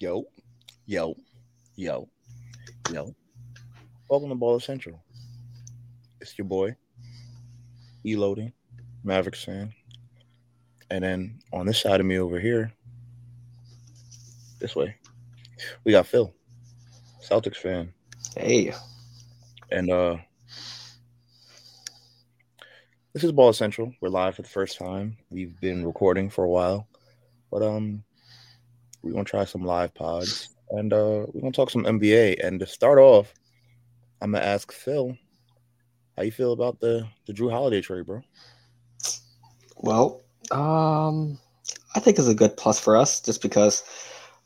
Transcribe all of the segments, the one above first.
Yo, yo, yo, yo. Welcome to Baller Central. It's your boy, Eloading, Mavericks fan. And then on this side of me over here, this way, we got Phil, Celtics fan. Hey, And uh this is Baller Central. We're live for the first time. We've been recording for a while. But um we're gonna try some live pods and uh we're gonna talk some NBA. And to start off, I'm gonna ask Phil, how you feel about the the Jrue Holiday trade, bro? well, um, I think it's a good plus for us just because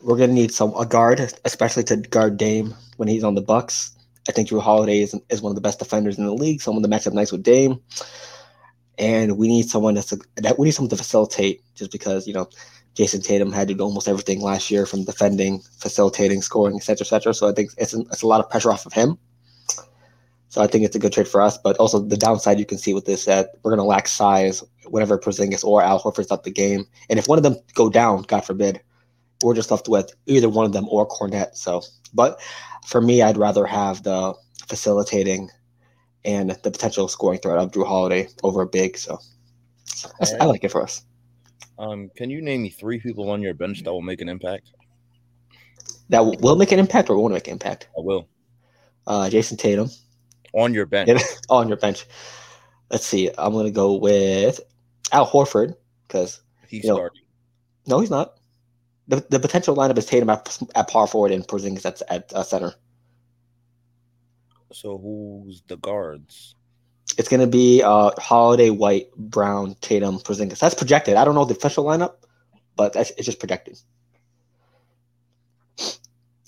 we're gonna need some a guard, especially to guard Dame when he's on the Bucks. I think Jrue Holiday is, is one of the best defenders in the league, someone to match up nice with Dame. And we need someone that's a, that we need someone to facilitate just because, you know, Jayson Tatum had to do almost everything last year from defending, facilitating, scoring, et cetera, et cetera. So I think it's, it's a lot of pressure off of him. So I think it's a good trade for us. But also the downside you can see with this that we're gonna lack size whenever Porzingis or Al Horford's out the game. And if one of them go down, God forbid, we're just left with either one of them or Kornet. So but for me, I'd rather have the facilitating and the potential scoring threat of Jrue Holiday over a Big. So I like it for us. Um, can you name me three people on your bench that will make an impact? That will make an impact or won't make an impact. I will. Uh, Jayson Tatum On your bench. On your bench. Let's see. I'm gonna go with Al Horford because He's you know, starting. no, he's not. The, the potential lineup is Tatum at, at power forward and Porzingis at, at uh, center. So who's the guards? It's gonna be uh, Holiday, White, Brown, Tatum, Porzingis. That's projected. I don't know the official lineup, but that's, it's just projected.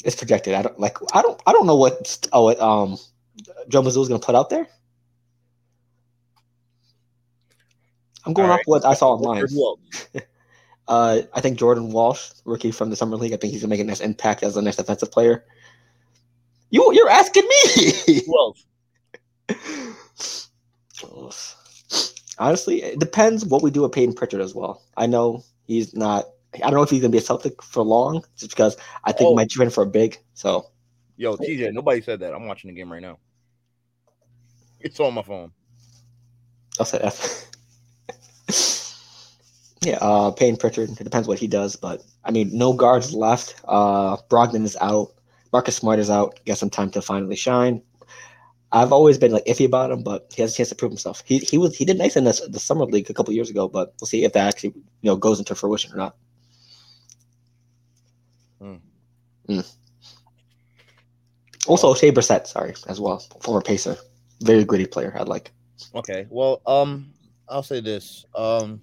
It's projected. I don't like. I don't. I don't know what. Oh, what, um, Joe Mazzulla's gonna put out there. I'm going All off right. what I saw online. Uh, I think Jordan Walsh, rookie from the summer league. I think he's gonna make a nice impact as a nice defensive player. You, you're asking me. Else? Honestly, it depends what we do with Payton Pritchard as well. I know he's not. I don't know if he's gonna be a Celtic for long, just because I think Oh. we might for a big. So Yo, TJ, nobody said that. I'm watching the game right now. It's on my phone. I'll say F. yeah, uh, Payne Pritchard. It depends what he does, but I mean, no guards left. Uh, Brogdon is out. Marcus Smart is out. Get some time to finally shine. I've always been like iffy about him, but he has a chance to prove himself. He he was he did nice in this, the summer league a couple years ago, but we'll see if that actually you know goes into fruition or not. Hmm. Mm. Also, Shea Brissett, sorry, as well, former Pacer, very gritty player. I'd like. Okay. Well, um, I'll say this. Um,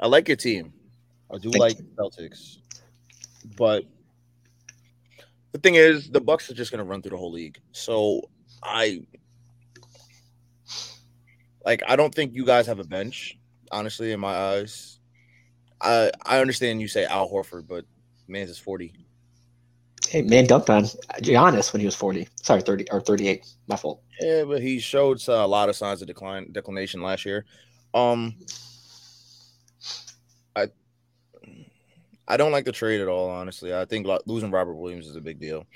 I like your team. I do Thank like Celtics, but the thing is, the Bucks are just gonna run through the whole league. So I like. I don't think you guys have a bench. Honestly, in my eyes, I I understand you say Al Horford, but man's is forty. Hey, man dunked on Giannis when he was 40. Sorry, 30 or 38. My fault. Yeah, but he showed uh, a lot of signs of decline declination last year. Um, I don't like the trade at all. Honestly, I think losing Robert Williams is a big deal,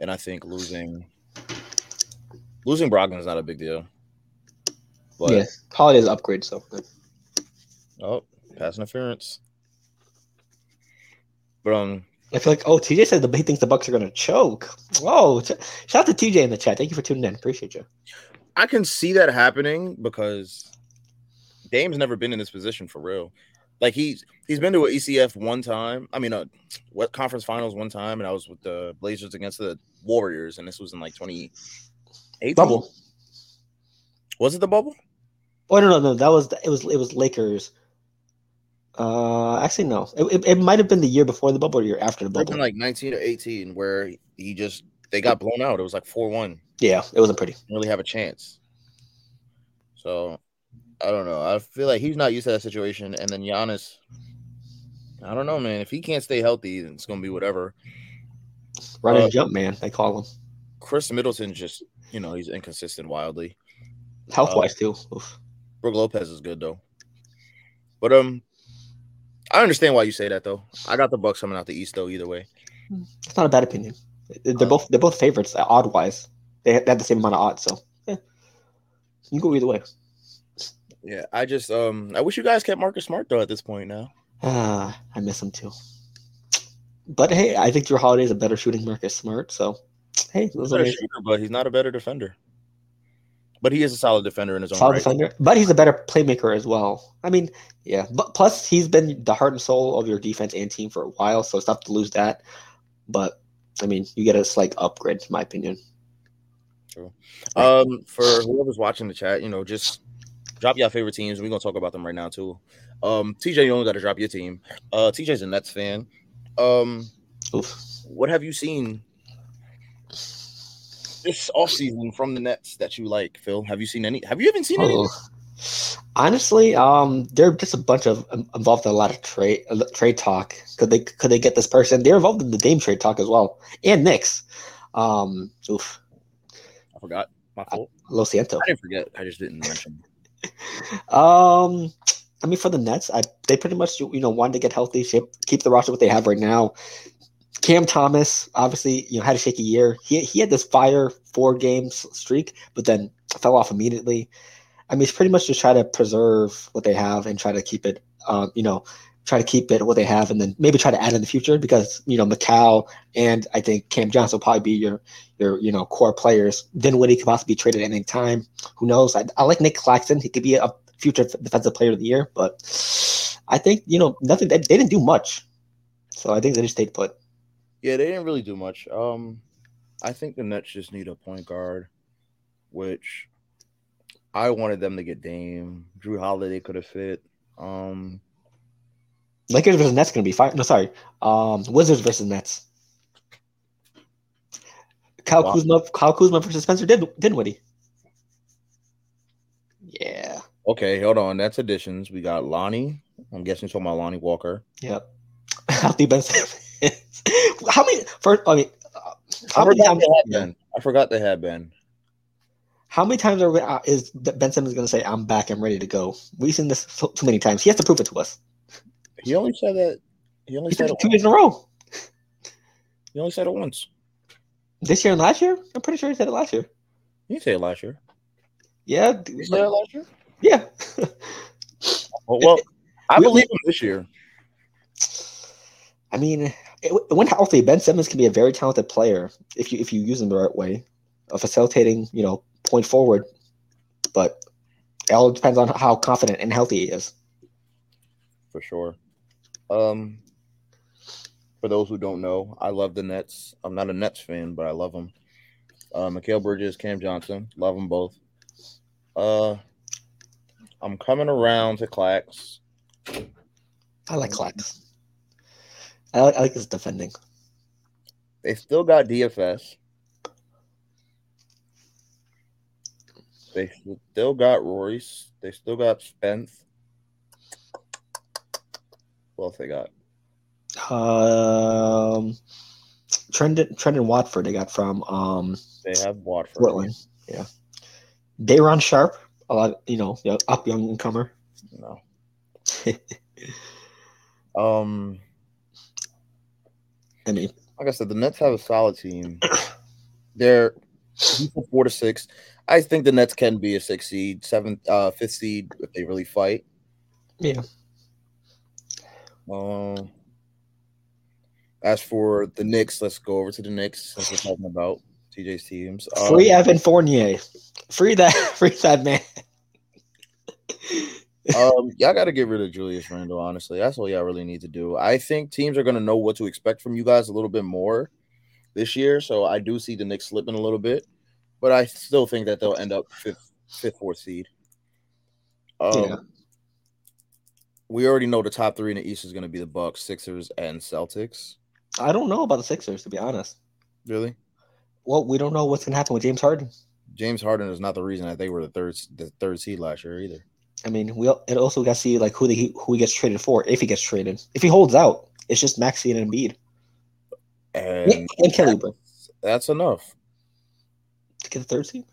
and I think losing losing Brogdon is not a big deal. But yeah, Holiday's upgrade, so good. oh, pass interference. But um, I feel like, oh, TJ said the, he thinks the Bucks are going to choke. Whoa. ch- Shout out to TJ in the chat. Thank you for tuning in. Appreciate you. I can see that happening because Dame's never been in this position for real. Like he's he's been to an ECF one time. I mean, uh, what conference finals one time, and I was with the Blazers against the Warriors, and this was in like twenty eight Bubble. Was it the bubble? Oh, no, no, no. That was, it was, it was Lakers. Uh, actually, no. It, it, it might have been the year before the bubble or year after the bubble. like 19 or 18, where he just they got blown out. It was like 4 1. yeah, it wasn't pretty. really have a chance. So I don't know. I feel like he's not used to that situation. And then Giannis, I don't know, man. If he can't stay healthy, then it's gonna be whatever. Run Uh, jump, man. They call him. Khris Middleton just, you know, he's inconsistent wildly. Health wise, too. Oof. Brook Lopez is good though. But um, I understand why you say that though. I got the Bucks coming out the East though. Either way, It's not a bad opinion. They're Uh, both they're both favorites odd wise. They they have the same amount of odds, so yeah. You can go either way. Yeah. I just um, I wish you guys kept Marcus Smart though at this point now. Ah, I miss him too. But hey, I think Jrue Holiday is a better shooting Marcus Smart. So hey, He's those a are better shooter, but he's not a better defender. But he is a solid defender in his own solid right. defender. But he's a better playmaker as well. I mean, yeah. But plus, he's been the heart and soul of your defense and team for a while, so it's tough to lose that. But I mean, you get a slight upgrade, in my opinion. True. Um, for whoever's watching the chat, you know, just drop your favorite teams. We're gonna talk about them right now too. Um, TJ, you only got to drop your team. Uh, TJ's a Nets fan. Um, Oof. what have you seen this offseason from the Nets that you like, Phil? Have you seen any? Have you even seen any? Oh. Honestly, um, they're just a bunch of um, involved in a lot of trade uh, trade talk. Could they could they get this person? They're involved in the Dame trade talk as well, and Knicks. Um, oof, I forgot. My fault. Lo Ciento. I didn't forget. I just didn't mention. Um, I mean, for the Nets, I they pretty much you know wanted to get healthy, keep the roster what they have right now. Cam Thomas obviously you know had a shaky year. He he had this fire four games streak, but then fell off immediately. I mean, it's pretty much just try to preserve what they have and try to keep it, um, you know, try to keep it what they have, and then maybe try to add in the future because you know McCall and I think Cam Johnson will probably be your your you know core players. Then Dinwiddie could possibly be traded at any time. Who knows? I, I like Nic Claxton. He could be a future defensive player of the year, but I think you know nothing. They, they didn't do much, so I think they just stayed put. Yeah, they didn't really do much. Um, I think the Nets just need a point guard, which I wanted them to get Dame. Jrue Holiday could have fit. Um, Lakers versus Nets gonna be fine. No, sorry, um, Wizards versus Nets. Kyle Wow. Kuzma, Kyle Kuzma versus Spencer Din- Dinwiddie. Yeah, okay, hold on. That's additions. We got Lonnie. I'm guessing you're talking about Lonnie Walker. yep. Healthy Ben Simmons. how many? First, I mean, uh, how I many forgot times? they had yeah. Ben. I forgot they had Ben. How many times are we, uh, is Ben Simmons going to say, "I'm back, I'm ready to go"? We've seen this so, too many times. He has to prove it to us. He only said that. He only He said said it. two years in a row. He only said it once. This year and last year. I'm pretty sure he said it last year. He say it last year. Yeah, he say it last year? yeah. Well, oh, well I We- believe him this year. I mean, it, when healthy, Ben Simmons can be a very talented player if you if you use him the right way, of facilitating, you know, point forward. But it all depends on how confident and healthy he is. for sure. Um, for those who don't know, I love the Nets. I'm not a Nets fan, but I love them. Uh, Mikal Bridges, Cam Johnson, love them both. Uh, I'm coming around to Clax. I like Clax. I like, I like his defending. They still got DFS. They still got Royce. They still got Spence. What else they got? Um, Trendon Trendon Watford they got from um They have Watford. Portland. Yeah, Day'Ron Sharpe, a lot, you know, up young and comer. No. Um, I mean, like I said, the Nets have a solid team. They're four to six. I think the Nets can be a six seed, seventh, uh, fifth seed if they really fight. yeah. Um, as for the Knicks, let's go over to the Knicks since we're talking about TJ's teams. Um, Free Evan Fournier. Free that free that man. um, y'all got to get rid of Julius Randle. Honestly, that's all y'all really need to do. I think teams are going to know what to expect from you guys a little bit more this year. So I do see the Knicks slipping a little bit, but I still think that they'll end up fifth, fifth, fourth seed. Um, Yeah. We already know the top three in the East is going to be the Bucks, Sixers, and Celtics. I don't know about the Sixers to be honest. Really, Well, we don't know what's gonna happen with James Harden. James Harden is not the reason that they were the third, the third seed last year either. I mean, we it also got to see like who they, who he gets traded for if he gets traded. If he holds out, it's just Maxey and Embiid And and, and Kelly that's enough. to get the third seed.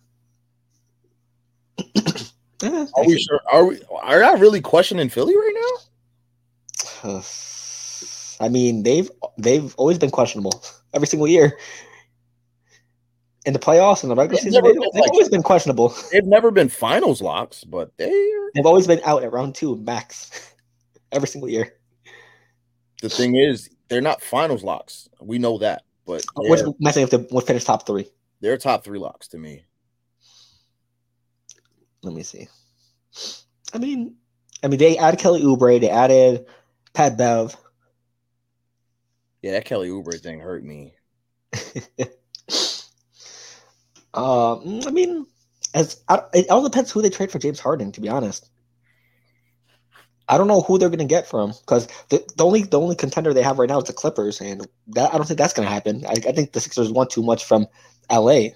Eh, Are we sure? Are we? Are y'all really questioning Philly right now? I mean, they've they've always been questionable every single year. In the playoffs and the regular They've season, never they, been have like- always been questionable. They've never been finals locks, but they They've always been out at round two max, every single year. the thing is, they're not finals locks. We know that, but Which they're, I think if they would finish top three. they're top three locks to me. Let me see. I mean, I mean, they added Kelly Oubre, they added Pat Bev. Yeah, that Kelly Oubre thing hurt me. Um, I mean, as I, it all depends who they trade for James Harden. To be honest, I don't know who they're going to get from because the, the only the only contender they have right now is the Clippers, and that I don't think that's going to happen. I, I think the Sixers want too much from LA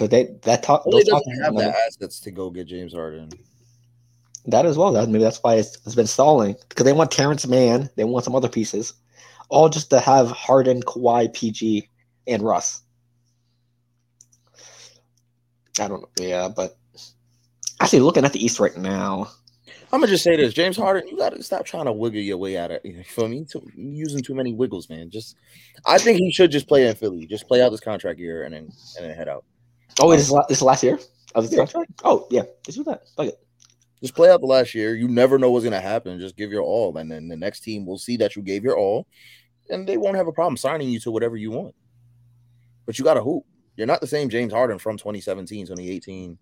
because they that talk Well, those they have the assets to go get James Harden. that as well. That maybe that's why it's, it's been stalling because they want Terance Mann, they want some other pieces, all just to have Harden, Kawhi, PG, and Russ. I don't know. Yeah, but actually, looking at the East right now, I'm gonna just say this, James Harden, you gotta stop trying to wiggle your way out of it. For me, too, using too many wiggles, man. Just, I think he should just play in Philly. Just play out this contract year and then and then head out. Oh, oh, this is la- this last year of contract. Oh, yeah, just do that. Fuck it. Just play out the last year. You never know what's gonna happen. Just give your all, and then the next team will see that you gave your all, and they won't have a problem signing you to whatever you want. But you gotta hoop. You're not the same James Harden from 2017, 2018.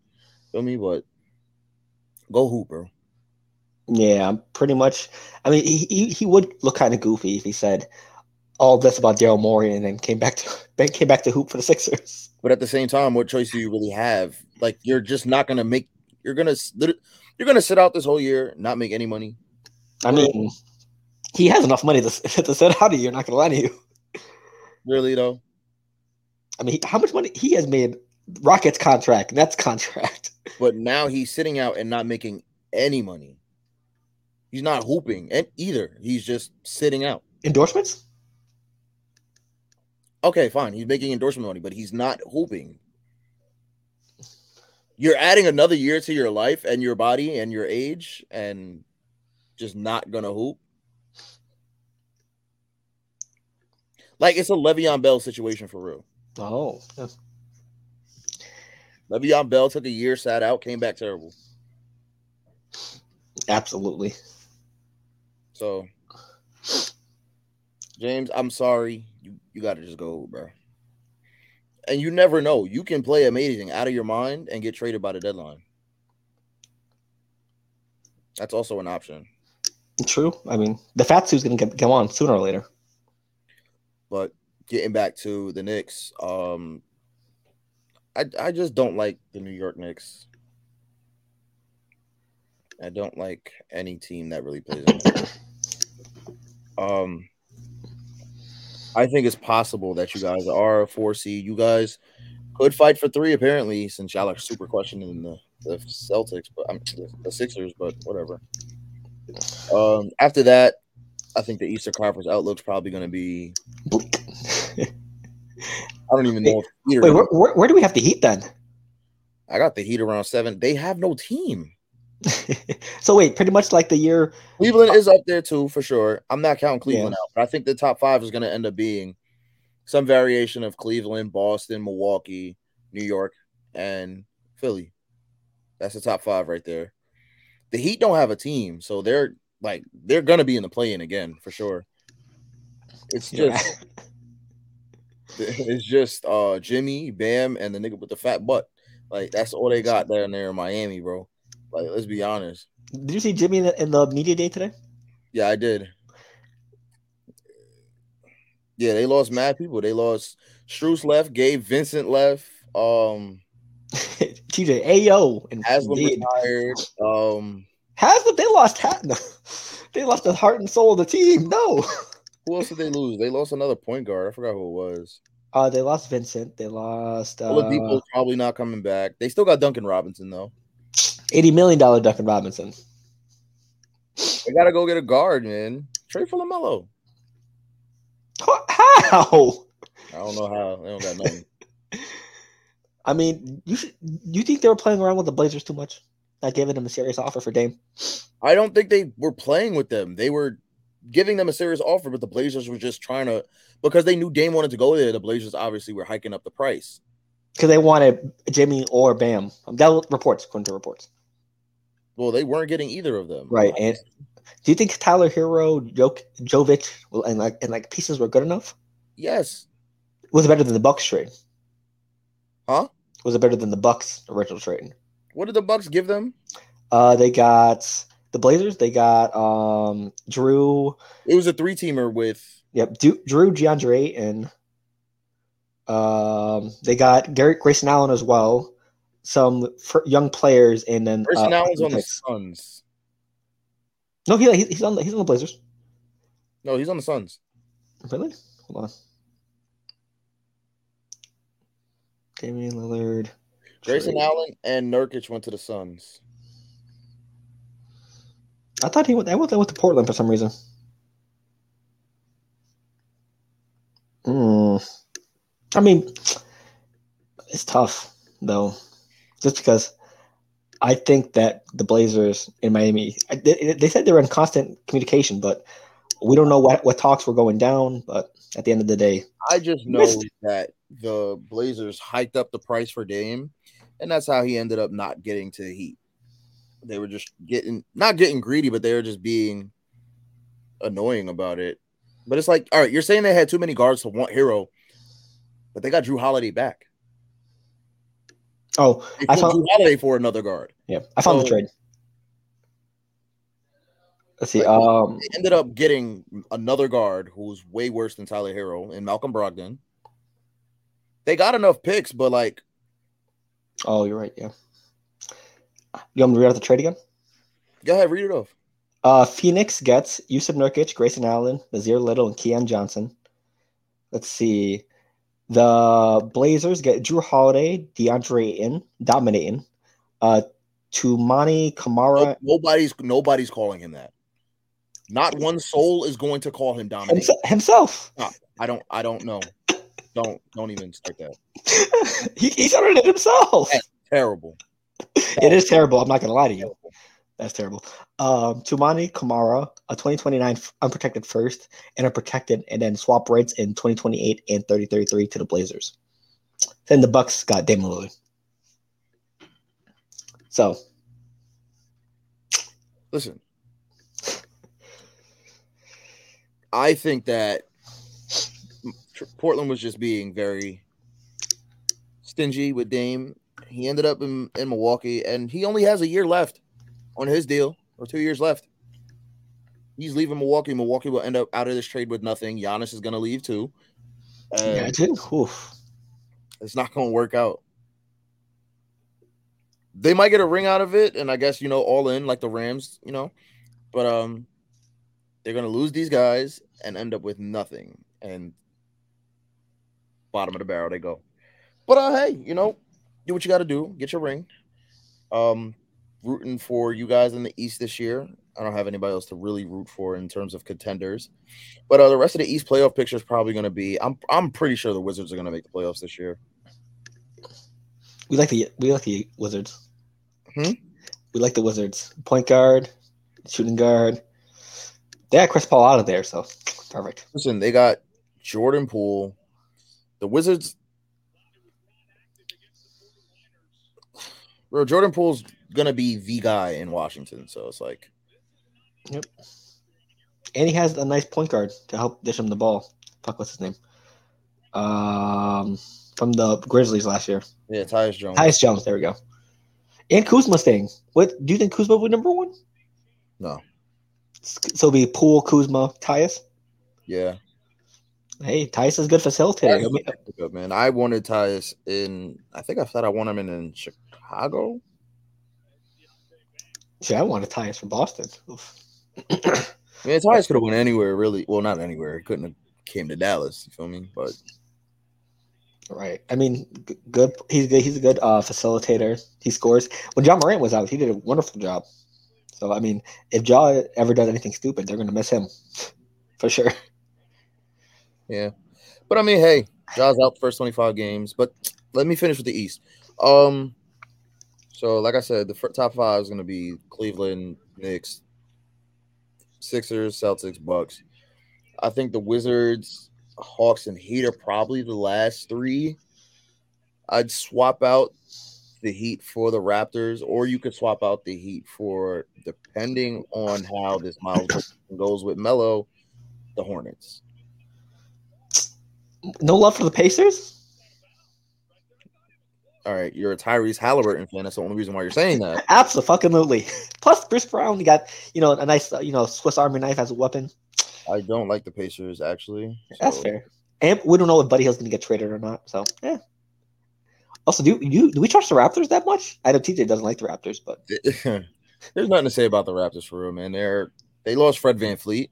Feel me? But go hoop, bro. Yeah, pretty much. I mean, he he, he would look kind of goofy if he said all this about Daryl Morey and then came back to then came back to hoop for the Sixers. But at the same time, what choice do you really have? Like you're just not gonna make. You're gonna you're gonna sit out this whole year, not make any money. I mean, he has enough money to to sit out of you. Not gonna lie to you. Really though, I mean, he, how much money he has made? Rockets contract, Nets contract. but now he's sitting out and not making any money. He's not hooping and either. He's just sitting out. Endorsements? Okay, fine. He's making endorsement money, but he's not hooping. You're adding another year to your life and your body and your age, and just not gonna hoop. Like it's a Le'Veon Bell situation for real. Oh, yeah. Le'Veon Bell took a year, sat out, came back terrible. absolutely. So, James, I'm sorry. You got to just go, bro. And you never know. You can play amazing out of your mind and get traded by the deadline. That's also an option. True. I mean, the fat suit's gonna get, come on sooner or later. But getting back to the Knicks, um, I I just don't like the New York Knicks. I don't like any team that really plays. Um, I think it's possible that you guys are a four seed. You guys could fight for three, apparently, since y'all are super questioning the, the Celtics, but I'm the, the Sixers, but whatever. Um, after that, I think the Eastern Conference outlook's probably going to be. I don't even know if Wait, where, where, where do we have the Heat then? I got the Heat around seven. They have no team. so wait, pretty much like the year. Cleveland is up there too, for sure. I'm not counting Cleveland out, but I think the top five is going to end up being some variation of Cleveland, Boston, Milwaukee, New York, and Philly. That's the top five right there. The Heat don't have a team, so they're like they're going to be in the play-in again for sure. It's just it's just uh Jimmy, Bam, and the nigga with the fat butt. Like that's all they got down there in Miami, bro. Like let's be honest. Did you see Jimmy in the, in the media day today? Yeah, I did. Yeah, they lost mad people. They lost Strus left, Gabe Vincent left, um TJ Ayo and Haslem Embiid. retired. Um Haslem, they lost hat. No. They lost the heart and soul of the team. No. who else did they lose? They lost another point guard. I forgot who it was. Uh, they lost Vincent. They lost uh, Oladipo's probably not coming back. They still got Duncan Robinson though. Eighty million dollar Duncan Robinson. They gotta go get a guard, man. Trade for LaMelo. How? I don't know how. They don't got nothing. I mean, you should, you think they were playing around with the Blazers too much? Not giving them a serious offer for Dame. I don't think they were playing with them. They were giving them a serious offer, but the Blazers were just trying to because they knew Dame wanted to go there. The Blazers obviously were hiking up the price. Because they wanted Jimmy or Bam. That reports, according to reports. Well, they weren't getting either of them. Right. And do you think Tyler Herro, Jok, Jovic, and like and like pieces were good enough? Yes. Was it better than the Bucks trade? Huh? Was it better than the Bucks original trade? What did the Bucks give them? Uh, they got the Blazers. They got um Jrue. It was a three teamer with Yep, Du- Jrue DeAndre and um they got Garrett Grayson Allen as well. Some young players and then Grayson uh, Allen's on the. Suns. No, he, he- he's on the he's on the Blazers. No, he's on the Suns. Really? Hold on. Damian Lillard. Grayson trade. Allen and Nurkic went to the Suns. I thought he went. I went, I went to Portland for some reason. Hmm. I mean, it's tough though, just because I think that the Blazers in Miami. They, they said they were in constant communication, but we don't know what what talks were going down. But at the end of the day, I just know that the Blazers hiked up the price for Dame, and that's how he ended up not getting to the Heat. They were just getting not getting greedy, but they were just being annoying about it. But it's like, all right, you're saying they had too many guards to want Herro, but they got Jrue Holiday back. Oh, They I found- Holiday for another guard. yeah, I found the trade. Let's see. Like, Um, They ended up getting another guard who was way worse than Tyler Herro and Malcolm Brogdon. They got enough picks, but like, oh, you're right. Yeah. You want me to read out the trade again? go ahead, read it off. Uh, Phoenix gets Jusuf Nurkic, Grayson Allen, Nassir Little, and Keon Johnson. Let's see. The Blazers get Jrue Holiday, DeAndre in, dominating. Uh, Toumani Camara No- nobody's nobody's calling him that. Not one soul is going to call him dominant. himself. himself. I don't. I don't know. Don't don't even start that. he, he's uttered it himself. Hey. Terrible. It is terrible. I'm not going to lie to you. That's terrible. Um, Toumani Camara, a 2029 unprotected first and a protected, and then swap rights in 2028 and 3033 to the Blazers. Then the Bucks got Damian Lillard. So Listen, I think that Portland was just being very stingy with Dame. He ended up in, in Milwaukee, and he only has a year left on his deal, or two years left. He's leaving Milwaukee. Milwaukee will end up out of this trade with nothing. Giannis is going to leave too. And imagine. Oof. it's not going to work out. They might get a ring out of it, and I guess you know, all in like the Rams, you know, but um, they're going to lose these guys and end up with nothing. And bottom of the barrel they go. But uh, hey, you know, do what you got to do. Get your ring. Um, rooting for you guys in the East this year. I don't have anybody else to really root for in terms of contenders. But uh, the rest of the East playoff picture is probably going to be. I'm I'm pretty sure the Wizards are going to make the playoffs this year. We like the we like the Wizards. Hmm? We like the Wizards. Point guard, shooting guard. They had Chris Paul out of there, so perfect. Listen, they got Jordan Poole. The Wizards. Bro, Jordan Poole's gonna be the guy in Washington, so it's like yep. And he has a nice point guard to help dish him the ball. Fuck, what's his name? Um, from the Grizzlies last year. yeah, Tyus Jones. Tyus Jones. There we go. And Kuzma staying. What do you think Kuzma be number one? No. So be Poole, Kuzma, Tyus. Yeah, Hey, Tyus is a good facilitator. Good man. I wanted Tyus in. I think I said I want him in, in Chicago. See, I wanted Tyus from Boston. I mean, Tyus could have went anywhere, really. Well, not anywhere. He couldn't have came to Dallas. You feel me? But Right. I mean, g- good. He's good. He's a good uh, facilitator. He scores. When John Morant was out, he did a wonderful job. So I mean, if Ja ever does anything stupid, they're gonna miss him for sure. Yeah. But I mean, hey, Ja's out the first 25 games. But let me finish with the East. Um, so like I said, the top five is gonna be Cleveland, Knicks, Sixers, Celtics, Bucks. I think the Wizards, Hawks, and Heat are probably the last three. I'd swap out the Heat for the Raptors, or you could swap out the Heat for, depending on how this Miles goes with Melo, the Hornets. No love for the Pacers. All right, you're a Tyrese Halliburton fan. That's the only reason why you're saying that. Absolutely. Plus, Bruce Brown, got you know a nice uh, you know Swiss Army knife as a weapon. I don't like the Pacers actually. That's fair. And we don't know if Buddy Hield's going to get traded or not. So yeah. Also, do you do we trust the Raptors that much? I know TJ doesn't like the Raptors, but There's nothing to say about the Raptors for real, man. They're they lost Fred VanVleet.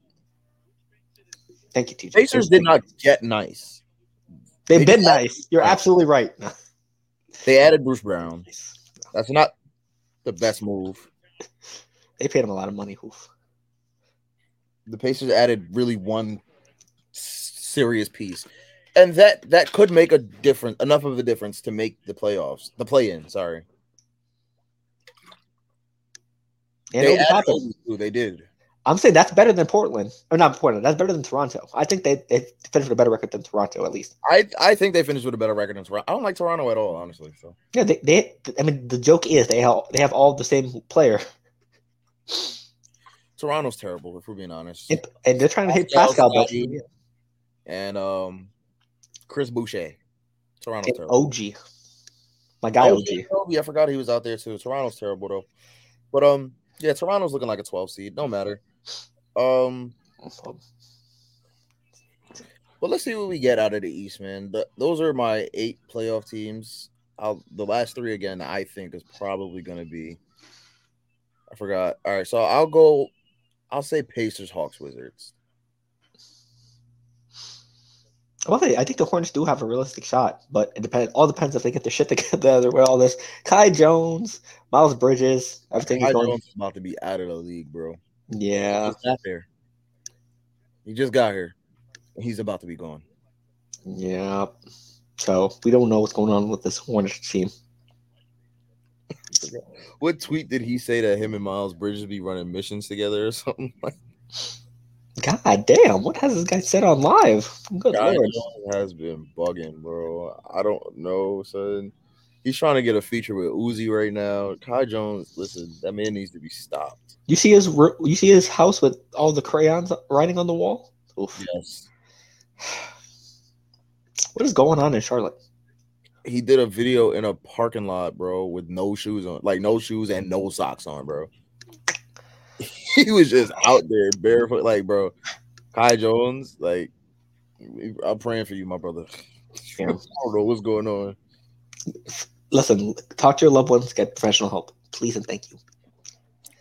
thank you, TJ. Pacers did not get nice. They've they been nice. You're absolutely right. They added Bruce Brown. That's not the best move. They paid him a lot of money. Oof. The Pacers added really one serious piece, and that that could make a difference. Enough of a difference to make the playoffs, the play-in. Sorry, And they Obi added Toppin. Obi They did. I'm saying that's better than Portland, or not Portland. That's better than Toronto. I think they they finished with a better record than Toronto at least. I I think they finished with a better record than Toronto. I don't like Toronto at all, honestly. So Yeah, they, they I mean the joke is they have they have all the same player, Toronto's terrible, if we're being honest. and, and they're trying to hit Pascal Pascal, but Siakam. and um, Chris Boucher. Toronto's terrible. OG, my guy Oh, OG. I forgot he was out there too. Toronto's terrible though. But um, yeah, Toronto's looking like a 12 seed. No matter. Um, but let's see what we get out of the East, man. The, those are my eight playoff teams. I'll, the last three again, I think is probably going to be. I forgot. All right, so I'll go. I'll say Pacers, Hawks, Wizards. Well, I think the Hornets do have a realistic shot, but it depends. All depends if they get their shit together with all this. Kai Jones, Miles Bridges, everything Kai is going. Jones is about to be out of the league, bro. He Yeah, just got there. He just got here. and He's about to be gone. yeah. So we don't know what's going on with this Hornets team. What tweet did he say that him and Miles Bridges be running missions together or something? Like God damn, what has this guy said on live? Good Kai lord. Has been bugging, bro. I don't know, son. He's trying to get a feature with Uzi right now. Kai Jones, listen, that man needs to be stopped. You see his you see his house with all the crayons writing on the wall. Oof. Yes. What is going on in Charlotte? He did a video in a parking lot, bro, with no shoes on, like no shoes and no socks on, bro. he was just out there barefoot, like, bro. Kai Jones, like, I'm praying for you, my brother. I don't know what's going on. Listen, talk to your loved ones, get professional help, please and thank you.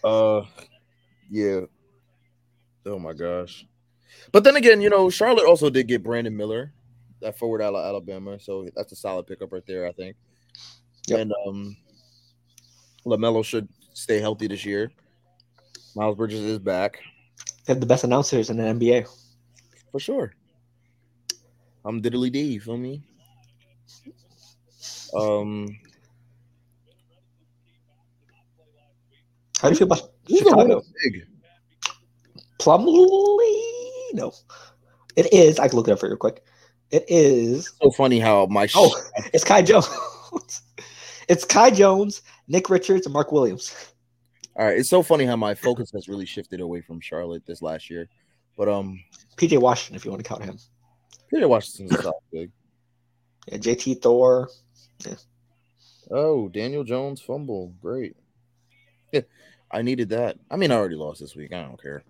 Uh, yeah. Oh my gosh. But then again, you know, Charlotte also did get Brandon Miller, that forward out of Alabama, so that's a solid pickup right there, I think. Yep. And um, Lamelo should stay healthy this year. Miles Bridges is back They have the best announcers in the NBA. for sure. I'm diddly D, you feel me? Um, How do you feel about Chicago? Big? Plumlee? No. It is. I can look it up for you real quick. It is. So funny how my Oh, it's Kai Jones. it's Kai Jones, Nick Richards, and Mark Williams. all right. It's so funny how my focus has really shifted away from Charlotte this last year, but um, PJ Washington, if you want to count him. PJ Washington's solid big. Yeah, JT Thor. Oh, Daniel Jones fumble. Great. Yeah, I needed that. I mean, I already lost this week. I don't care.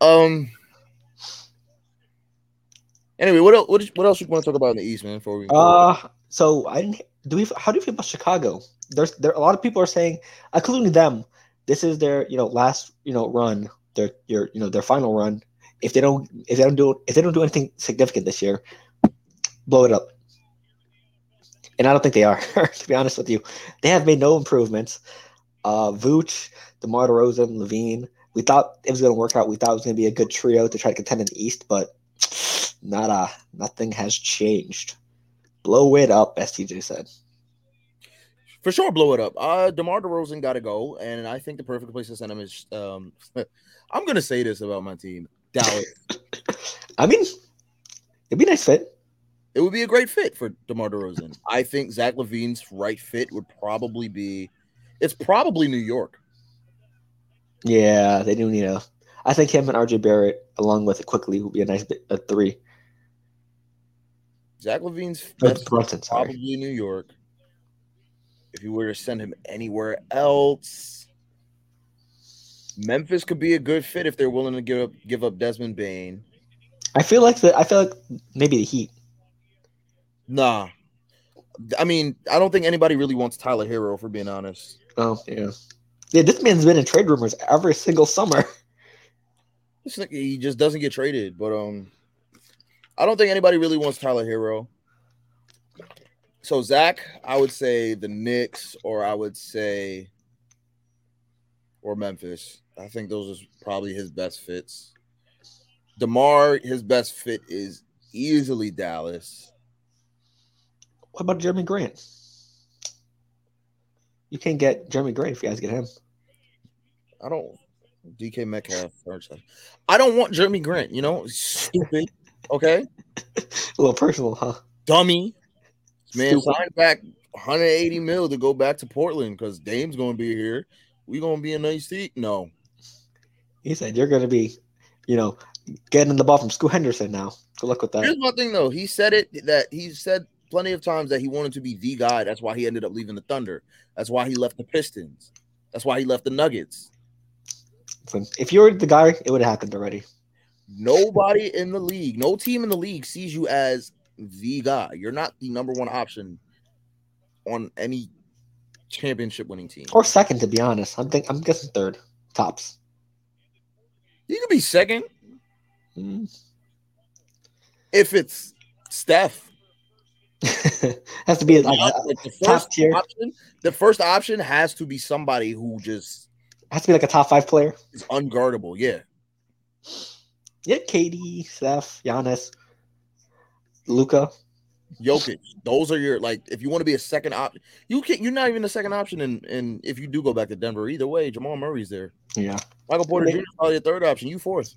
Um. Anyway, what else? What, what else you want to talk about in the East, man? Before we Uh, so I didn't. Do we? How do you feel about Chicago? There's there. A lot of people are saying, including them, this is their you know last you know run. Their your you know their final run. If they don't if they don't do if they don't do anything significant this year, blow it up. And I don't think they are. to be honest with you, they have made no improvements. Uh, Vooch, DeMar DeRozan, LaVine. We thought it was going to work out. We thought it was going to be a good trio to try to contend in the East, but not uh nothing has changed. Blow it up, as TJ said. for sure blow it up. Uh, DeMar DeRozan got to go, and I think the perfect place to send him is. Um, I'm gonna say this about my team, Dallas. I mean, it'd be a nice fit. It would be a great fit for DeMar DeRozan. I think Zach LaVine's right fit would probably be. It's probably New York. Yeah, they do need a. I think him and RJ Barrett, along with it quickly, would be a nice bit, a three. Zach LaVine's Or best fit Brunson, sorry. probably New York. If you were to send him anywhere else, Memphis could be a good fit if they're willing to give up give up Desmond Bane. I feel like the. I feel like maybe the Heat. Nah, I mean I don't think anybody really wants Tyler Herro for being honest. Oh yeah, yeah. This man's been in trade rumors every single summer. Nigga, he just doesn't get traded. But um, I don't think anybody really wants Tyler Herro. So Zach, I would say the Knicks, or I would say, or Memphis. I think those are probably his best fits. Demar, his best fit is easily Dallas. What about Jerami Grant? You can't get Jerami Grant if you guys get him. I don't. DK Metcalf. I don't want Jerami Grant. You know, stupid. Okay, A little personal, huh? dummy. Man, Stupid. sign back 180 mil to go back to Portland because Dame's gonna be here. We gonna be in a nice seat. No, He said you're going to be, you know, getting the ball from Scoot Henderson now. Good luck with that. here's my thing though. He said it that he said plenty of times that he wanted to be the guy. That's why he ended up leaving the Thunder. That's why he left the Pistons. That's why he left the Nuggets. If you were the guy, it would have happened already. Nobody in the league, no team in the league sees you as the guy. You're not the number one option on any championship winning team. Or second, to be honest. I'm think I'm guessing third, tops. You could be second Mm. if it's Steph. has to be like, the top first tier. option, the first option has to be somebody who just has to be like a top five player. is unguardable. Yeah. Yeah, KD, Steph, Giannis, Luka. Jokic. Those are your like if you want to be a second option, you can you're not even a second option and and if you do go back to Denver, either way, Jamal Murray's there. Yeah. Michael Porter Jr. is probably a third option. You fourth.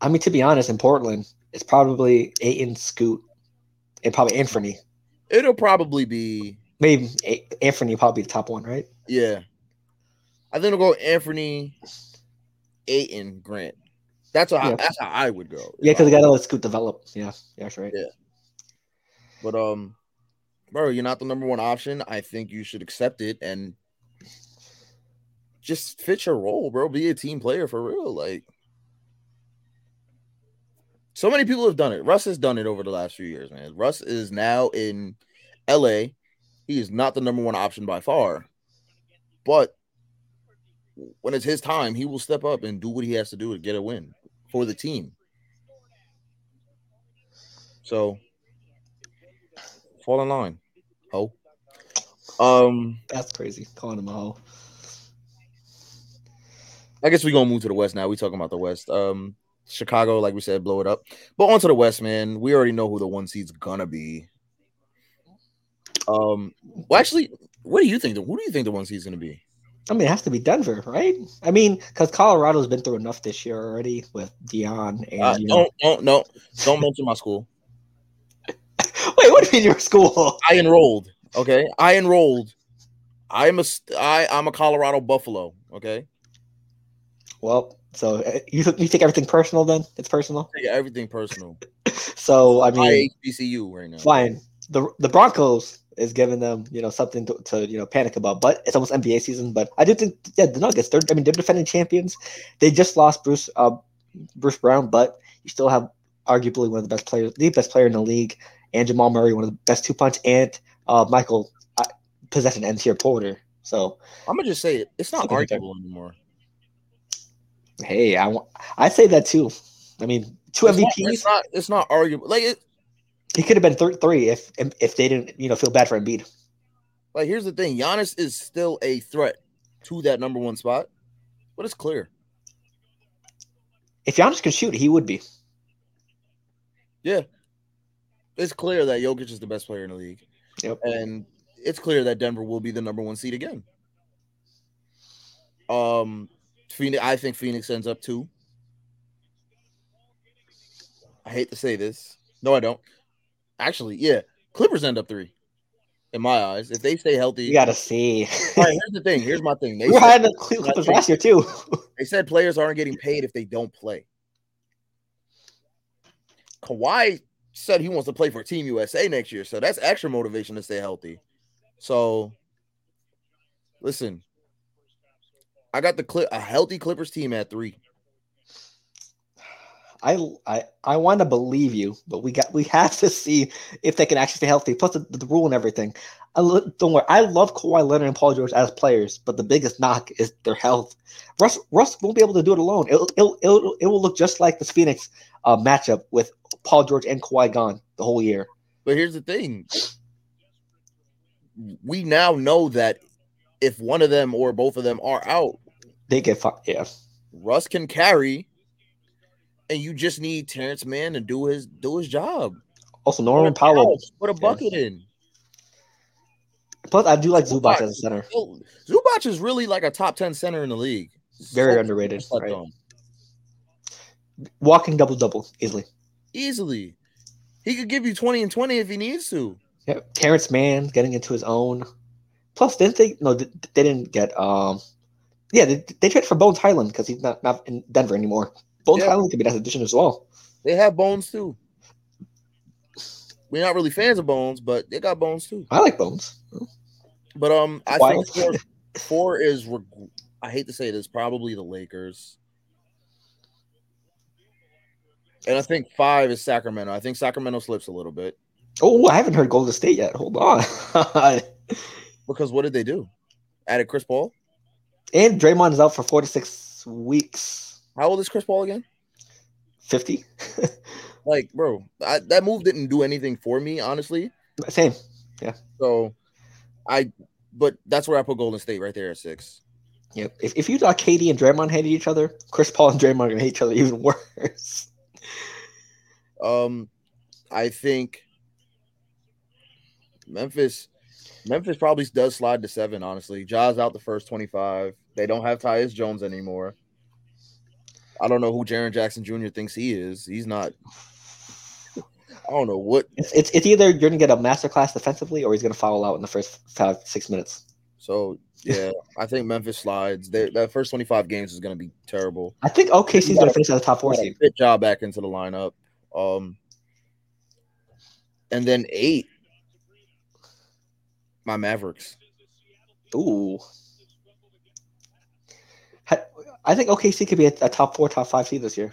I mean, to be honest, in Portland, it's probably Ayton, Scoot, and probably Anthony. It'll probably be Maybe Anthony probably the top one, right? yeah. I think it'll go Anthony, Ayton, Grant. That's how Yeah. that's how I would go. Yeah, because they got to let Scoot develop. Yeah, yeah, that's right. Yeah. But um, bro, you're not the number one option. I think you should accept it and just fit your role, bro. Be a team player for real. Like so many people have done it. Russ has done it over the last few years, man. Russ is now in LA. He is not the number one option by far. But when it's his time, he will step up and do what he has to do to get a win for the team. So fall in line. Ho. Um, That's crazy. Calling him a hoe. I guess we're gonna move to the West now. We talking about the West. Um, Chicago, like we said, blow it up. But on to the West, man. We already know who the one seed's gonna be. Um, well, actually, what do you think? Who do you think the one seed's gonna be? I mean, it has to be Denver, right? I mean, because Colorado's been through enough this year already with Deion and. Uh, you know- don't, don't, no, don't mention my school. Wait, what do you mean your school? I enrolled. Okay, I enrolled. I'm a I, I'm a Colorado Buffalo. Okay, Well, so uh, you you take everything personal then? It's personal. Take everything personal. So I mean, HBCU right now. fine. The the Broncos is giving them you know something to, to you know panic about, but it's almost NBA season. But I do think yeah, the Nuggets. They're I mean they're defending champions. They just lost Bruce uh, Bruce Brown, but you still have arguably one of the best players, the best player in the league, and Jamal Murray, one of the best two punch, and uh, Michael uh, possession ends here Porter. So I'm gonna just say it. It's not arguable anymore. Hey, I want I say that too. I mean, two It's not, MVPs. it's not. It's not arguable. Like it. He could have been thir- three if if they didn't you know feel bad for Embiid. Like here's the thing. Giannis is still a threat to that number one spot, but it's clear. If Giannis could shoot, he would be. Yeah, it's clear that Jokic is the best player in the league. Yep. And it's clear that Denver will be the number one seed again. Um, Phoenix, I think Phoenix ends up two. I hate to say this. No, I don't. Actually, yeah, Clippers end up three. In my eyes, if they stay healthy, You gotta see. All right, here's the thing. Here's my thing. They we said, the Clippers last year too. they said players aren't getting paid if they don't play. Kawhi said he wants to play for Team USA next year, so that's extra motivation to stay healthy. So, listen, I got the clip a healthy Clippers team at three. I I I want to believe you, but we got we have to see if they can actually stay healthy. Plus the, the rule and everything. I don't worry. I love Kawhi Leonard and Paul George as players, but the biggest knock is their health. Russ Russ won't be able to do it alone. It'll, it'll, it'll it will look just like this Phoenix uh, matchup with Paul George and Kawhi gone the whole year. But here's the thing. We now know that if one of them or both of them are out, They get fucked. Yeah. Russ can carry, and you just need Terance Mann to do his do his job. Also, Norman Powell. put a bucket in. Plus, I do like Zubac as a center. Zubac is really like a top ten center in the league. Very So underrated. Right. Walking double double easily. Easily, he could give you twenty and twenty if he needs to. Yeah, Terance Mann getting into his own. Plus, didn't they? No, they didn't get. Um, yeah, they, they traded for Bones Hyland because he's not, not in Denver anymore. Bones Yeah. Hyland could be that addition as well. They have bones too. We're not really fans of bones, but they got bones too. I like Bones. But um, I Wild. think four, four is. reg- I hate to say this, probably the Lakers. And I think five is Sacramento. I think Sacramento slips a little bit Oh, I haven't heard Golden State yet. Hold on. because what did they do? Added Chris Paul. And Draymond is out for four to six weeks. How old is Chris Paul again? Fifty. Like, bro, I, that move didn't do anything for me, honestly. Same. Yeah. So, I, but that's where I put Golden State right there at six. Yep. If if you thought Katie and Draymond hated each other, Chris Paul and Draymond are gonna hate each other even worse. Um, I think Memphis, Memphis probably does slide to seven. Honestly, Ja's out the first twenty-five. They don't have Tyus Jones anymore. I don't know who Jaren Jackson Jr. thinks he is. He's not. I don't know what. It's, it's it's either you're gonna get a masterclass defensively or he's gonna foul out in the first five six minutes. So yeah, I think Memphis slides. They, that first twenty-five games is going to be terrible. I think OKC's gonna finish as a top four seed. Fit job back into the lineup. Um, and then eight, my Mavericks. Ooh. I think OKC could be a, a top four, top five seed this year,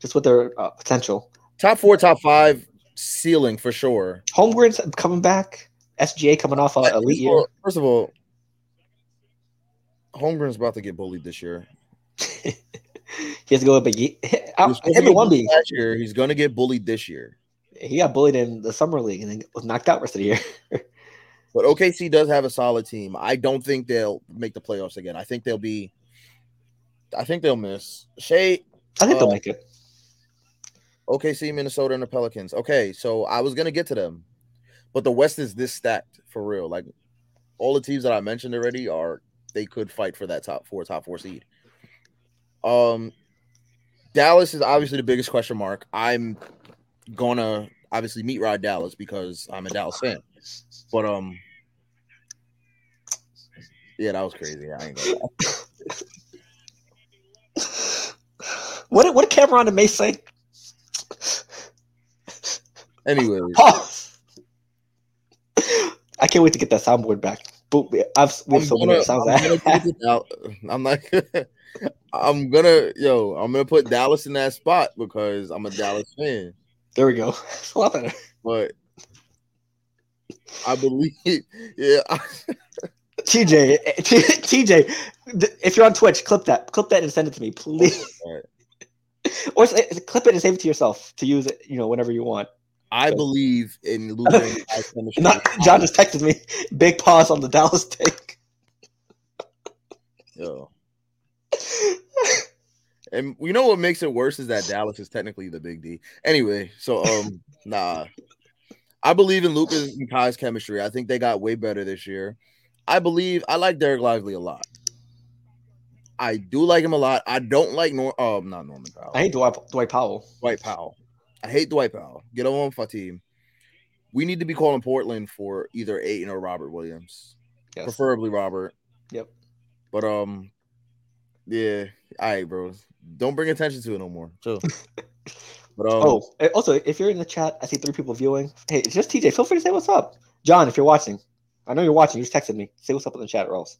just with their uh, potential. Top four, top five ceiling for sure. Holmgren's coming back. SGA coming off a elite year. all, first of all, Holmgren's about to get bullied this year. he has to go up a ye- He out was supposed to in the get one bullied last year. He's going to get bullied this year. He got bullied in the summer league and then was knocked out rest of the year. But OKC does have a solid team. I don't think they'll make the playoffs again. I think they'll be. I think they'll miss. Shay, I think they'll Uh, make it. OKC, Minnesota, and the Pelicans. Okay, so I was gonna get to them, but the West is this stacked for real. Like all the teams that I mentioned already are they could fight for that top four, top four seed. Um, Dallas is obviously the biggest question mark. I'm gonna obviously meet ride Dallas because I'm a Dallas fan. But um, yeah, that was crazy. I ain't gonna lie. What what did Cameron and May say? Anyways, Pause. I can't wait to get that soundboard back. But I've we have so gonna, many sounds. I'm, gonna put it out. I'm like, I'm gonna, yo, I'm gonna put Dallas in that spot because I'm a Dallas fan. there we go. It's a lot better. But I believe, yeah, TJ, TJ, if you're on Twitch, clip that, clip that, and send it to me, please. Or clip it and save it to yourself to use it, you know, whenever you want. I believe in losing. Not, John just texted me. Big pause on the Dallas take. Yo. And you know what makes it worse is that Dallas is technically the big D. Anyway, so um, nah, I believe in Luka's and Kai's chemistry. I think they got way better this year. I believe I like Dereck Lively a lot. I do like him a lot. I don't like Nor. Oh, not Norman Powell. I hate Dwight, Dwight Powell. Dwight Powell. I hate Dwight Powell. Get on team. We need to be calling Portland for either Ayton or Robert Williams, Yes. preferably Robert. Yep. But um, yeah, all right, bro. Don't bring attention to it no more. Chill. But um, Oh, also, if you're in the chat, I see three people viewing. Hey, it's just TJ. Feel free to say what's up. John, if you're watching, I know you're watching. You just texted me. Say what's up in the chat, or else.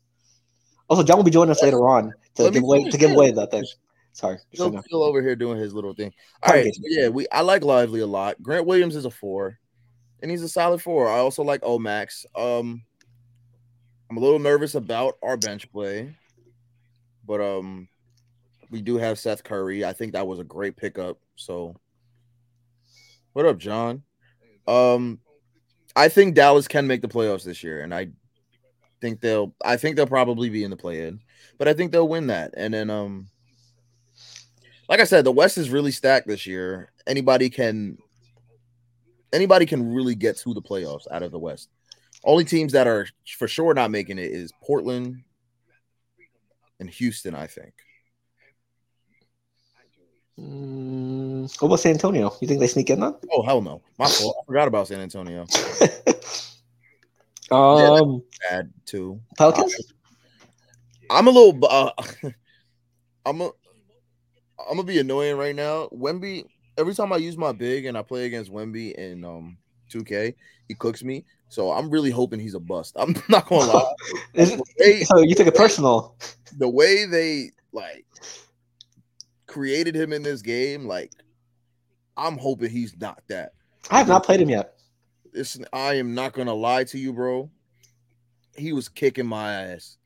Also, John will be joining us later on to Let give away to give away that thing. Sorry. just so still, still over here doing his little thing. All Come right, yeah, we I like Lively a lot. Grant Williams is a four, and he's a solid four. I also like Omax. Um, I'm a little nervous about our bench play, but um, we do have Seth Curry. I think that was a great pickup. So, what up, John? Um, I think Dallas can make the playoffs this year, and I think they'll. I think they'll probably be in the play-in, but I think they'll win that. And then um like I said, the West is really stacked this year. Anybody can anybody can really get to the playoffs out of the West. Only teams that are for sure not making it is Portland and Houston, I think. Mm, what about San Antonio? You think they sneak in on? Oh hell no. My fault. I forgot about San Antonio. um, Bad too. Pelicans. I'm a little uh, I'm a I'm gonna be annoying right now. Wemby, every time I use my big and I play against Wemby in um 2K, he cooks me. So I'm really hoping he's a bust. I'm not gonna lie. Is it- The so you took it personal? the way they like created him in this game, like I'm hoping he's not that. I have not played him yet. Listen, I am not gonna lie to you, bro. He was kicking my ass.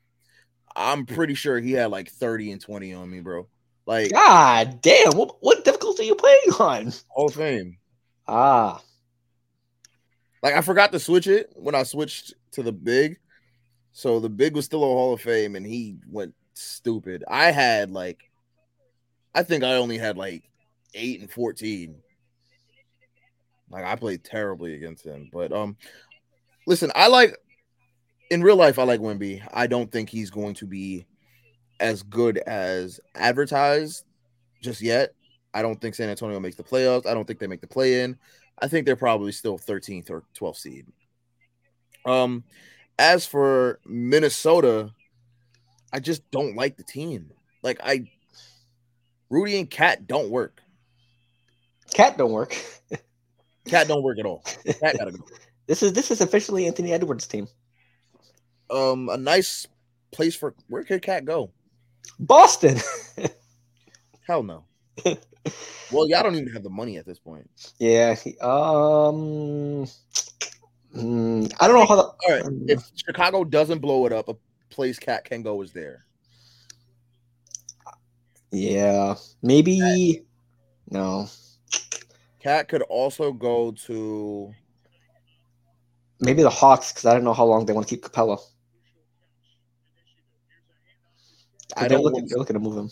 I'm pretty sure he had like 30 and 20 on me, bro. Like God damn! What, what difficulty are you playing on? Hall of Fame. Ah, Like I forgot to switch it when I switched to the big. So the big was still a Hall of Fame and he went stupid. I had like I think I only had like 8 and 14. Like I played terribly against him. But um listen, I like in real life I like Wemby. I don't think he's going to be as good as advertised just yet. I don't think San Antonio makes the playoffs. I don't think they make the play in. I think they're probably still 13th or 12th seed. Um, as for Minnesota, I just don't like the team. Like I, Rudy and KAT don't work. KAT don't work. KAT don't work at all. KAT gotta go. This is this is officially Anthony Edwards' team. Um, a nice place for where could KAT go? Boston. Hell no. well, y'all don't even have the money at this point. yeah. Um. mm, I don't know how. The, All right, if Chicago doesn't blow it up, a place KAT can go is there. Yeah. Maybe. No. KAT could also go to Maybe the Hawks because I don't know how long they want to keep Capela. I don't want They're looking to move him.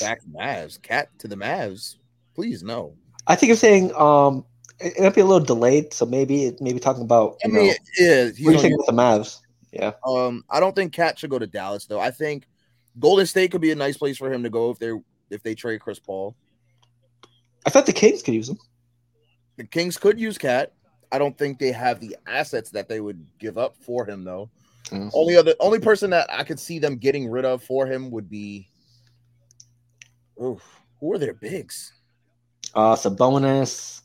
back Mavs. KAT to the Mavs. Please no. I think you're saying um it, it might be a little delayed, so maybe it maybe talking about I you mean, know yeah, what he's do you think with the Mavs? Yeah, um, I don't think KAT should go to Dallas though. I think Golden State could be a nice place for him to go if they if they trade Chris Paul. I thought the Kings could use him. The Kings could use KAT. I don't think they have the assets that they would give up for him though. Mm. Only other only person that I could see them getting rid of for him would be Oof, who are their bigs? Uh, Sabonis.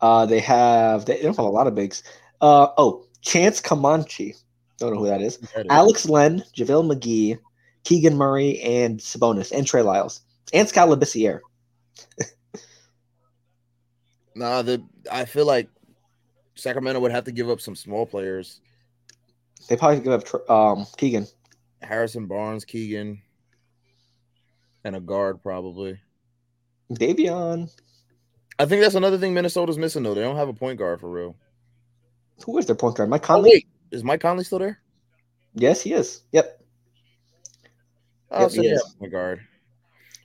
Uh, they have they, they don't have a lot of bigs. Uh, oh, Chance Comanche. Don't know who that is. Alex Len, JaVale McGee, Keegan Murray, and Sabonis, and Trey Lyles, and Skal Labissiere. Nah, the I feel like Sacramento would have to give up some small players. They probably give up um Keegan. Harrison Barnes, Keegan, and a guard probably. Davion. I think that's another thing Minnesota's missing though. They don't have a point guard for real. Who is their point guard? Mike Oh Conley. wait, is Mike Conley still there? Yes, he is. Yep. Oh, so he yeah, guard.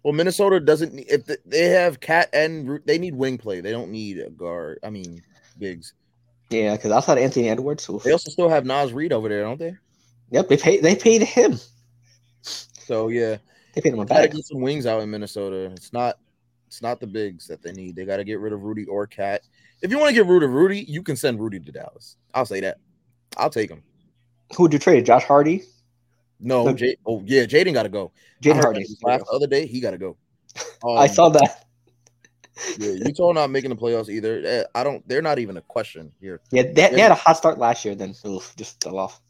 Well, Minnesota doesn't. need- If the, they have KAT and they need wing play, they don't need a guard. I mean, bigs. Yeah, because outside Anthony Edwards, oof. They also still have Naz Reid over there, don't they? yep, they paid they paid him. So yeah, They paid him a bag. get some wings out in Minnesota. It's not it's not the bigs that they need. They got to get rid of Rudy or KAT. If you want to get rid of Rudy, you can send Rudy to Dallas. I'll say that. I'll take him. Who would you trade? Josh Hardy, No, Look- Jay, oh yeah, Jaden got to go. Jaden Hardy. Last other day, he got to go. I Um, saw that. Yeah, Utah not making the playoffs either. Eh, I don't. They're not even a question here. Yeah, they, they had a hot start last year, then oof, just fell off.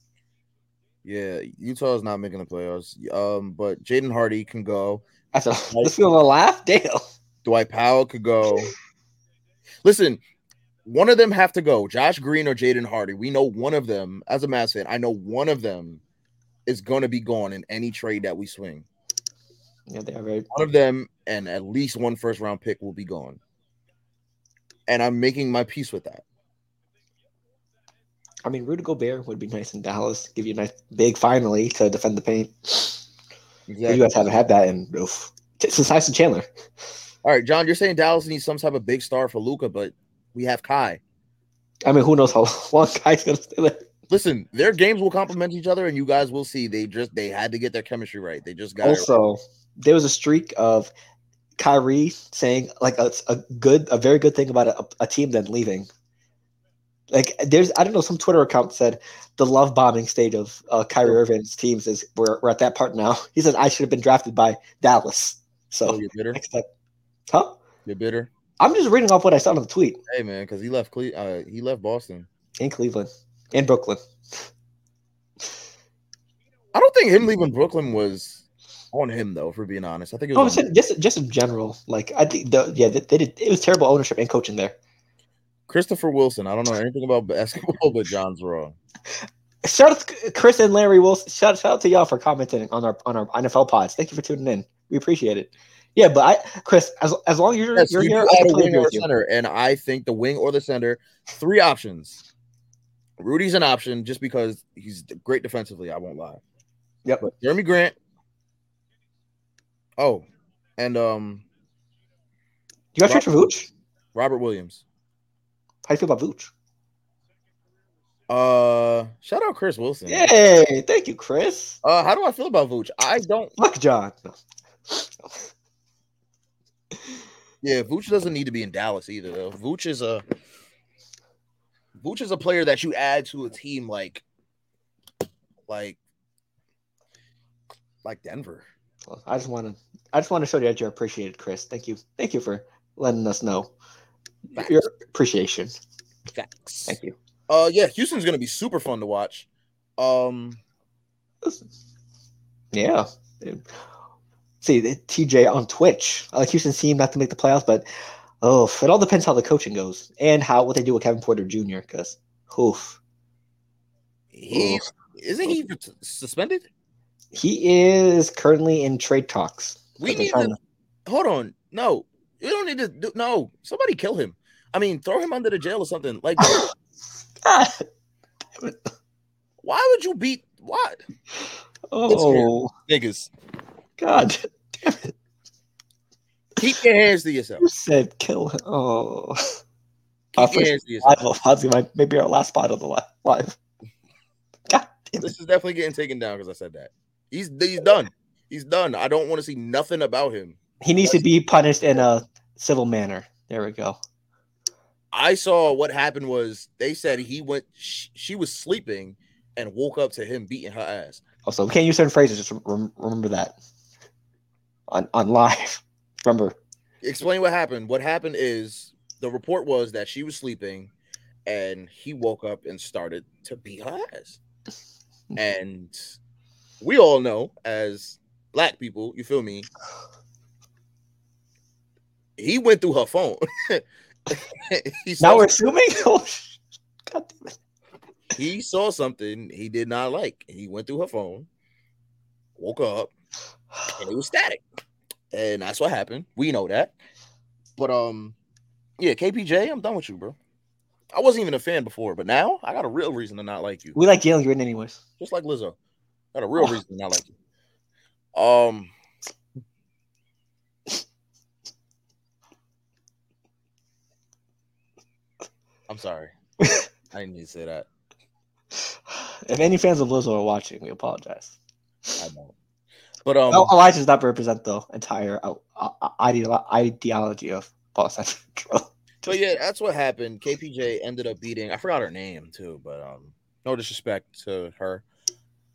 Yeah, Utah is not making the playoffs. Um, but Jaden Hardy can go. I said, this feeling a laugh? Dale. Dwight Powell could go. Listen, one of them have to go. Josh Green or Jaden Hardy. We know one of them. As a Mass fan, I know one of them is going to be gone in any trade that we swing. Yeah, they are very. One of them and at least one first round pick will be gone. And I'm making my peace with that. I mean, Rudy Gobert would be nice in Dallas. Give you a nice big finally to defend the paint. You guys haven't had that in oof. since Tyson Chandler. All right, John, you're saying Dallas needs some type of big star for Luka, but we have Kai. I mean, who knows how long Kai's gonna stay there. Listen, their games will complement each other, and you guys will see. They just they had to get their chemistry right. They just got it right. Also, there was a streak of Kyrie saying like a, a good, a very good thing about a, a team then leaving. Like there's, I don't know, some Twitter account said the love bombing stage of uh, Kyrie Irving's teams is we're, we're at that part now. He said I should have been drafted by Dallas. So Oh, you're bitter. next step, huh? You're bitter. I'm just reading off what I saw on the tweet Hey man, because he left Cle- uh, he left Boston. in Cleveland, in Brooklyn. I don't think him leaving Brooklyn was on him though. For being honest, I think it I'm was. saying just just in general. Like I think, the, yeah, they, they did. It was terrible ownership and coaching there. Christopher Wilson. I don't know anything about basketball, but John's wrong. Shout out to Chris and Larry Wilson. Shout, shout out to y'all for commenting on our on our NFL pods. Thank you for tuning in. We appreciate it. Yeah, but I, Chris, as, as long as you're, Yes, you're you here, I wing or a with you. center, and I think the wing or the center, three options. Rudy's an option just because he's great defensively. I won't lie. Yep. But Jerami Grant. Oh, and um Do You got trade for Vooch? Robert Williams. How do you feel about Vooch? Uh, shout out Chris Wilson. Yay! Thank you, Chris. Uh, how do I feel about Vooch? I don't. Fuck John. Yeah, Vooch doesn't need to be in Dallas either. Though Vooch is a Vooch is a player that you add to a team like like like Denver. Well, I just want to, I just want to show you that you're appreciated, Chris. Thank you, thank you for letting us know your appreciation. Facts. Thank you. Uh, yeah, Houston's gonna be super fun to watch. Um, Yeah. See, TJ on Twitch. I like Houston team not to make the playoffs, but oh, it all depends how the coaching goes and how what they do with Kevin Porter Jr. Because, oof, he's isn't he suspended? he is currently in trade talks. We need to hold on. No, we don't need to do. No, somebody kill him. I mean, throw him under the jail or something. Like, why would you beat what Oh niggas? God! Damn it! Keep your hands to yourself. You said kill him. Oh, Keep Our your hands to yourself. live, might maybe our last spot of the li- live. God damn! This is definitely getting taken down because I said that. He's he's done. He's done. I don't want to see nothing about him. He needs to be punished in a civil manner. There we go. I saw what happened was they said he went. Sh- she was sleeping and woke up to him beating her ass. Also, we can't use certain phrases. Just rem- remember that on on live. Remember, Explain what happened. What happened is the report was that she was sleeping and he woke up and started to beat her ass. And we all know as black people, you feel me? He went through her phone. he, now saw, we're assuming. Oh, God damn it! he saw something he did not like. and He went through her phone, woke up, and it was static. And that's what happened. We know that. But um, yeah, KPJ, I'm done with you, bro. I wasn't even a fan before, but now I got a real reason to not like you. We like Jalen Green anyways. Just like Lizzo. Got a real reason to not like you. Um I'm sorry. I didn't need to say that. If any fans of Lizzo are watching, we apologize. I know. But um, Oh, Elijah does not represent the entire uh, uh, ideolo- ideology of Boston Central. but yeah, that's what happened. KPJ ended up beating. I forgot her name too, but um, no disrespect to her,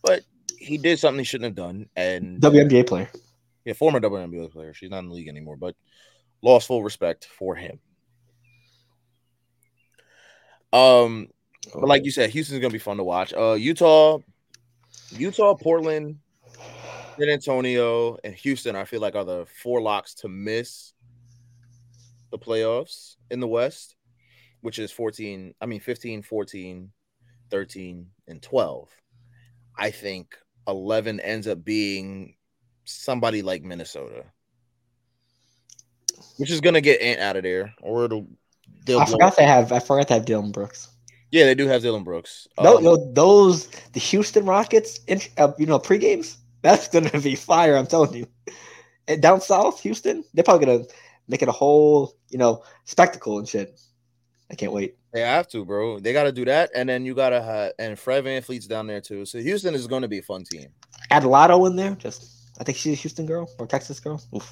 but he did something he shouldn't have done, and WNBA player. yeah, former WNBA player. She's not in the league anymore, but lost full respect for him. Um, but like you said, Houston's gonna be fun to watch. Uh, Utah, Utah, Portland, San Antonio, and Houston. I feel like are the four locks to miss the playoffs in the West, which is 14. I mean, 15, 14, 13, and 12. I think 11 ends up being somebody like Minnesota, which is gonna get Ant out of there, or it'll. I forgot they have. I forgot to have Dillon Brooks. Yeah, they do have Dillon Brooks. No, Um, no, those the Houston Rockets, in, uh, you know, pre games. That's gonna be fire. I'm telling you. And down south, Houston, they're probably gonna make it a whole, you know, spectacle and shit. I can't wait. They have to, bro. They got to do that, and then you gotta have and Fred VanVleet's down there too. So Houston is going to be a fun team. Add Latto in there. Just, I think she's a Houston girl or Texas girl. Oof.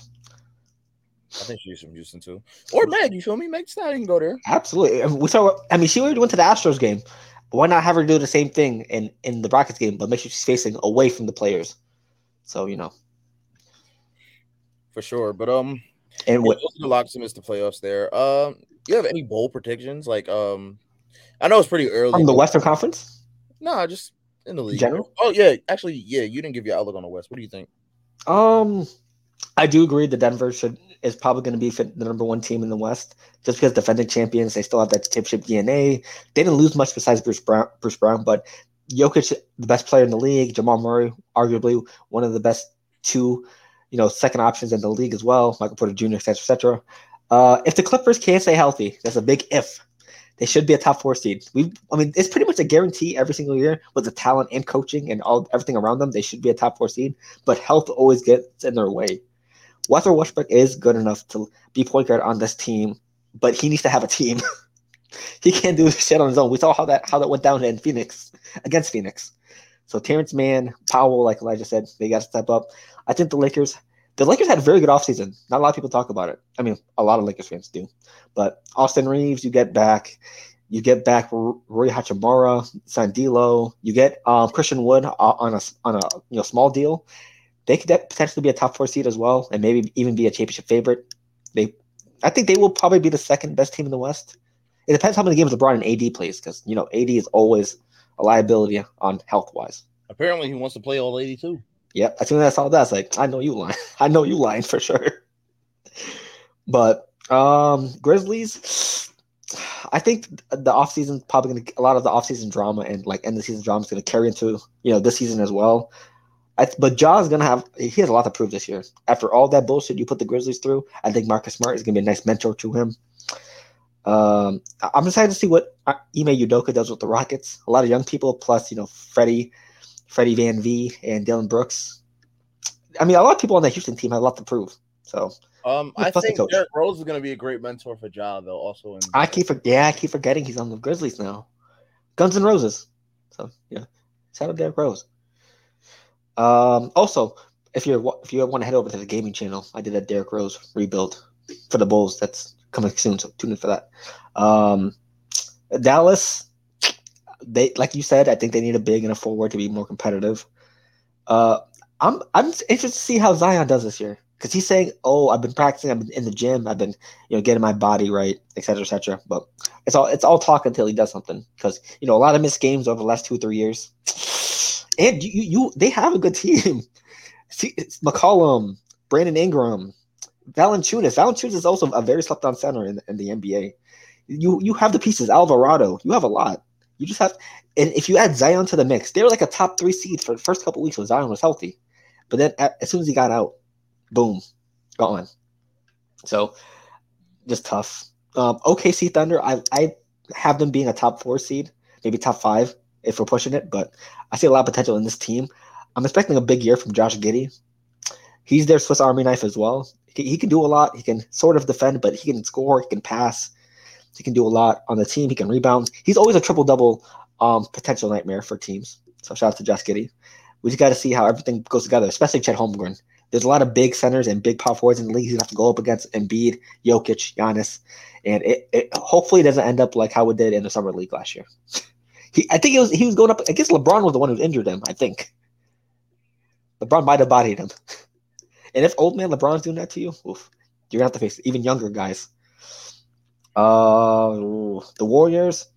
I think she's from Houston too, or Meg. You feel me? Meg Stallion can go there. Absolutely. I mean, we saw. I mean, she already went to the Astros game. Why not have her do the same thing in in the Rockets game, but make sure she's facing away from the players? So you know, for sure. But um, and what those are the locks to miss the playoffs there. Um, you have any bowl predictions? Like um, I know it's pretty early. from the Western Conference? No, Nah, just in the league. General? Oh yeah, actually, yeah. You didn't give your outlook on the West. What do you think? Um, I do agree that Denver should is probably going to be fit- the number one team in the West, just because defending champions, they still have that championship DNA. They didn't lose much besides Bruce Brown, Bruce Brown, but Jokic, the best player in the league, Jamal Murray, arguably one of the best two, you know, second options in the league as well. Michael Porter Jr., etc., etc. Uh, if the Clippers can't stay healthy, that's a big if. They should be a top four seed. We, I mean, it's pretty much a guarantee every single year with the talent and coaching and all everything around them. They should be a top four seed, but health always gets in their way. Walter Westbrook is good enough to be point guard on this team, but he needs to have a team. he can't do shit on his own. We saw how that how that went down in Phoenix against Phoenix. So Terance Mann, Powell, like Elijah said, they got to step up. I think the Lakers, the Lakers had a very good offseason. Not a lot of people talk about it. I mean, a lot of Lakers fans do. But Austin Reaves, you get back. You get back Rui Hachimura, Sandilo. You get um, Christian Wood on a on a you know small deal. They could potentially be a top four seed as well, and maybe even be a championship favorite. They, I think they will probably be the second best team in the West. It depends how many games LeBron and AD plays, because you know AD is always a liability on health wise. Apparently, he wants to play all eighty-two. Yep. As soon as I saw that, I was like, I know you lying. I know you lying for sure. But um Grizzlies, I think the offseason probably gonna a lot of the offseason drama and like end of season drama is gonna carry into you know this season as well. I, but Ja's gonna have he has a lot to prove this year. After all that bullshit you put the Grizzlies through, I think Marcus Smart is gonna be a nice mentor to him. Um, I'm excited to see what uh, Ime Udoka does with the Rockets. A lot of young people, plus you know Freddie, Freddie Van V and Dillon Brooks. I mean, a lot of people on the Houston team have a lot to prove. So Um, I think. Derrick Rose is going to be a great mentor for Ja, though. Also, in I keep for- yeah, I keep forgetting he's on the Grizzlies now. Guns and Roses. So yeah, shout out Derrick Rose. Um, also, if you're if you want to head over to the gaming channel, I did a Derrick Rose rebuild for the Bulls. That's coming soon, so tune in for that. Um, Dallas, they like you said, I think they need a big and a forward to be more competitive. Uh, I'm I'm interested to see how Zion does this year because he's saying, "Oh, I've been practicing, I've been in the gym, I've been you know getting my body right, etc., cetera, et cetera." But it's all it's all talk until he does something because you know a lot of missed games over the last two or three years, and you you, you they have a good team. See, it's McCollum, Brandon Ingram, Valanciunas. Valanciunas is also a very slept on center in, in the NBA. You you have the pieces. Alvarado, you have a lot. You just have, and if you add Zion to the mix, they were like a top three seed for the first couple weeks when Zion was healthy, but then as soon as he got out, boom, gone. So just tough. Um, OKC Thunder, I I have them being a top four seed, maybe top five if we're pushing it, but I see a lot of potential in this team. I'm expecting a big year from Josh Giddey. He's their Swiss Army knife as well. He, can do a lot. He can sort of defend, but he can score. He can pass. He can do a lot on the team. He can rebound. He's always a triple double um, potential nightmare for teams. So shout out to Josh Giddey. We just got to see how everything goes together, especially Chet Holmgren. There's a lot of big centers and big power forwards in the league. He's gonna have to go up against Embiid, Jokic, Giannis, and it, it hopefully doesn't end up like how it did in the summer league last year. He, I think it was he was going up. I guess LeBron was the one who injured him. I think LeBron might have bodied him. And if old man LeBron's doing that to you, oof, you're gonna have to face even younger guys. Uh, the Warriors.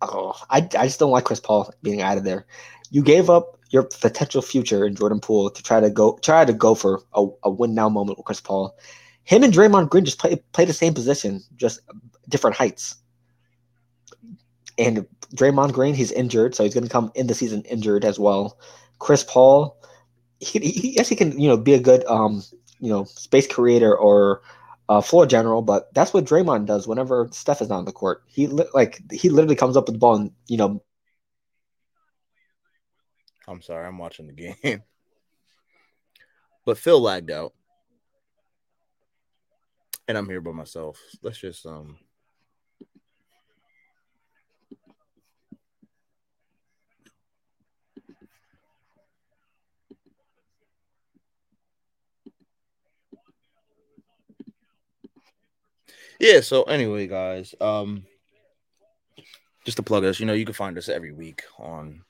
Oh, I, I just don't like Chris Paul being out of there. You gave up your potential future in Jordan Poole to try to go try to go for a, a win now moment with Chris Paul. Him and Draymond Green just play play the same position, just different heights. And Draymond Green, he's injured, so he's going to come in the season injured as well. Chris Paul, he, he yes, he can you know be a good um you know space creator or uh, floor general, but that's what Draymond does whenever Steph is not on the court. He li- like he literally comes up with the ball and you know. I'm sorry, I'm watching the game, but Phil lagged out, and I'm here by myself. Let's just um. Yeah, so anyway, guys, um just to plug us, you know, you can find us every week on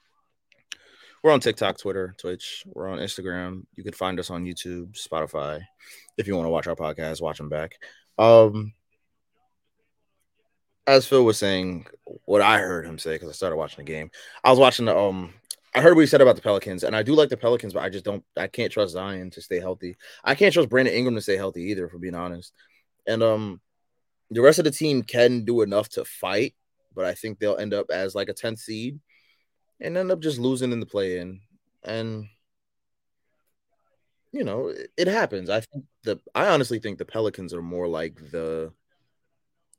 we're on TikTok, Twitter, Twitch, we're on Instagram. You can find us on YouTube, Spotify. If you want to watch our podcast, watch them back. Um as Phil was saying, what I heard him say, because I started watching the game. I was watching the um I heard what he said about the Pelicans, and I do like the Pelicans, but I just don't I can't trust Zion to stay healthy. I can't trust Brandon Ingram to stay healthy either, for being honest. And um the rest of the team can do enough to fight, but I think they'll end up as like a 10th seed and end up just losing in the play in. And you know, it, it happens. I think the I honestly think the Pelicans are more like the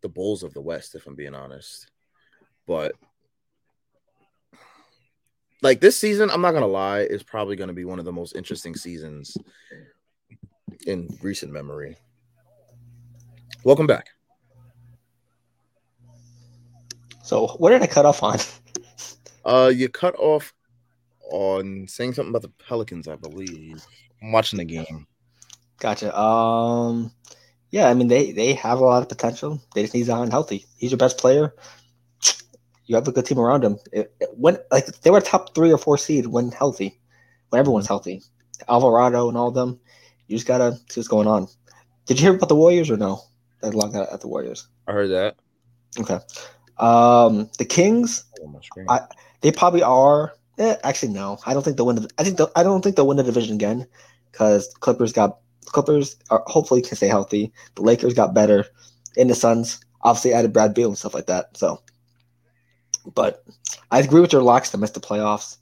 the Bulls of the West, if I'm being honest. But like this season, I'm not gonna lie, is probably gonna be one of the most interesting seasons in recent memory. Welcome back. So what did I cut off on? Uh, you cut off on saying something about the Pelicans, I believe. I'm watching the game. Gotcha. Um, yeah, I mean they they have a lot of potential. They just need Zion healthy. He's your best player. You have a good team around him. It, it, when like they were top three or four seed when healthy, when everyone's healthy. Alvarado and all of them. You just gotta see what's going on. Did you hear about the Warriors or no? That logged out at the Warriors. I heard that. Okay. Um, the Kings, I, they probably are. Eh, actually, no. I don't think they'll win. The, I think the, I don't think they'll win the division again because Clippers got Clippers are hopefully can stay healthy. The Lakers got better, and the Suns obviously added Brad Beal and stuff like that. So, but I agree with your locks to miss the playoffs.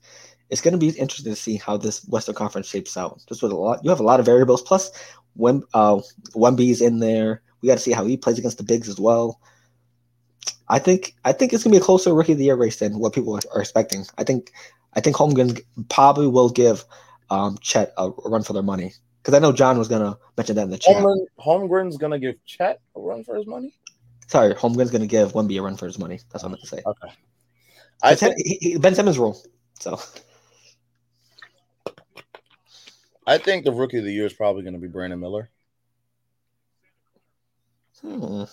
It's going to be interesting to see how this Western Conference shapes out. Just with a lot, you have a lot of variables. Plus, when uh, Wemby's in there, we got to see how he plays against the bigs as well. I think I think it's gonna be a closer rookie of the year race than what people are expecting. I think I think Holmgren probably will give um, Chet a run for their money because I know John was gonna mention that in the chat. Holmgren, Holmgren's gonna give Chet a run for his money. Sorry, Holmgren's gonna give Wemby a run for his money. That's what I meant to say. Okay. I think, he, he, Ben Simmons rule. So I think the rookie of the year is probably gonna be Brandon Miller. Hmm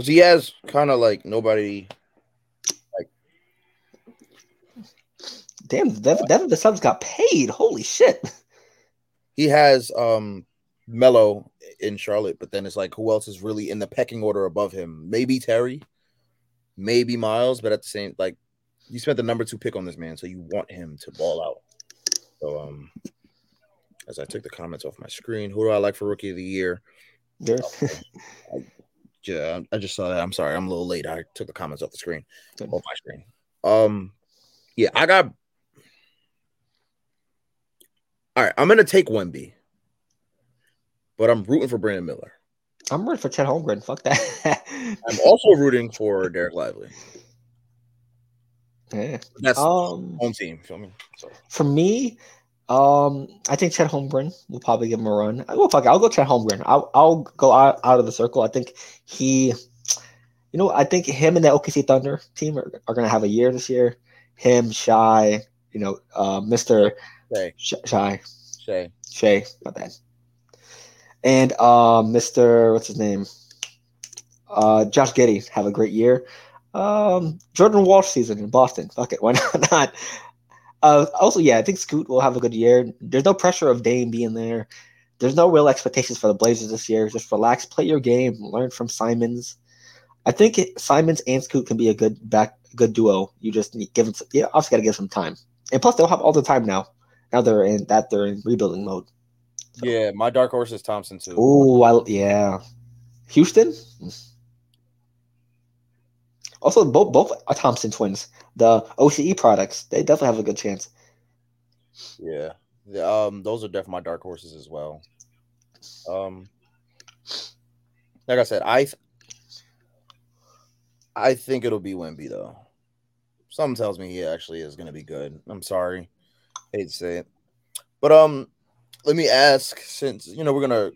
because he has kind of like nobody. Like, damn, Devin, Devin the Subs got paid. Holy shit! He has um Melo in Charlotte, but then it's like who else is really in the pecking order above him? Maybe Terry, maybe Miles, but at the same like you spent the number two pick on this man, so you want him to ball out. So um, as I took the comments off my screen, who do I like for rookie of the year? Yeah. Yeah, I just saw that. I'm sorry, I'm a little late. I took the comments off the screen, off my screen. Um, yeah, I got. All right, I'm gonna take Wemby, but I'm rooting for Brandon Miller. I'm rooting for Chet Holmgren. Fuck that. I'm also rooting for Dereck Lively. Yeah, that's um, home team. Feel me? So. For me, um, I think Chet Holmgren will probably give him a run. I will fuck. I'll go Chet Holmgren. I'll I'll go out, out of the circle. I think he You know, I think him and the OKC Thunder team are, are going to have a year this year. Him, Shy, you know, uh, Mister Shay. Shy, Shay. Shay, my bad, and uh, Mister what's his name? Uh, Josh Giddey have a great year. Um, Jordan Walsh season in Boston. Fuck it, why not? Uh, also, yeah, I think Scoot will have a good year. There's no pressure of Dame being there. There's no real expectations for the Blazers this year. Just relax, play your game, learn from Simons. I think it, Simons and Scoot can be a good back, good duo. You just need give them, yeah, obviously got to give some time. And plus, they'll have all the time now. Now they're in that they're in rebuilding mode. So. Yeah, my dark horse is Thompson too. Oh, yeah. Houston. Also, both both are Thompson twins, the OTE products, they definitely have a good chance. Yeah, um, those are definitely my dark horses as well. Um, like I said, I I think it'll be Wemby though. Something tells me he actually is going to be good. I'm sorry, hate to say it, but um, let me ask since you know we're gonna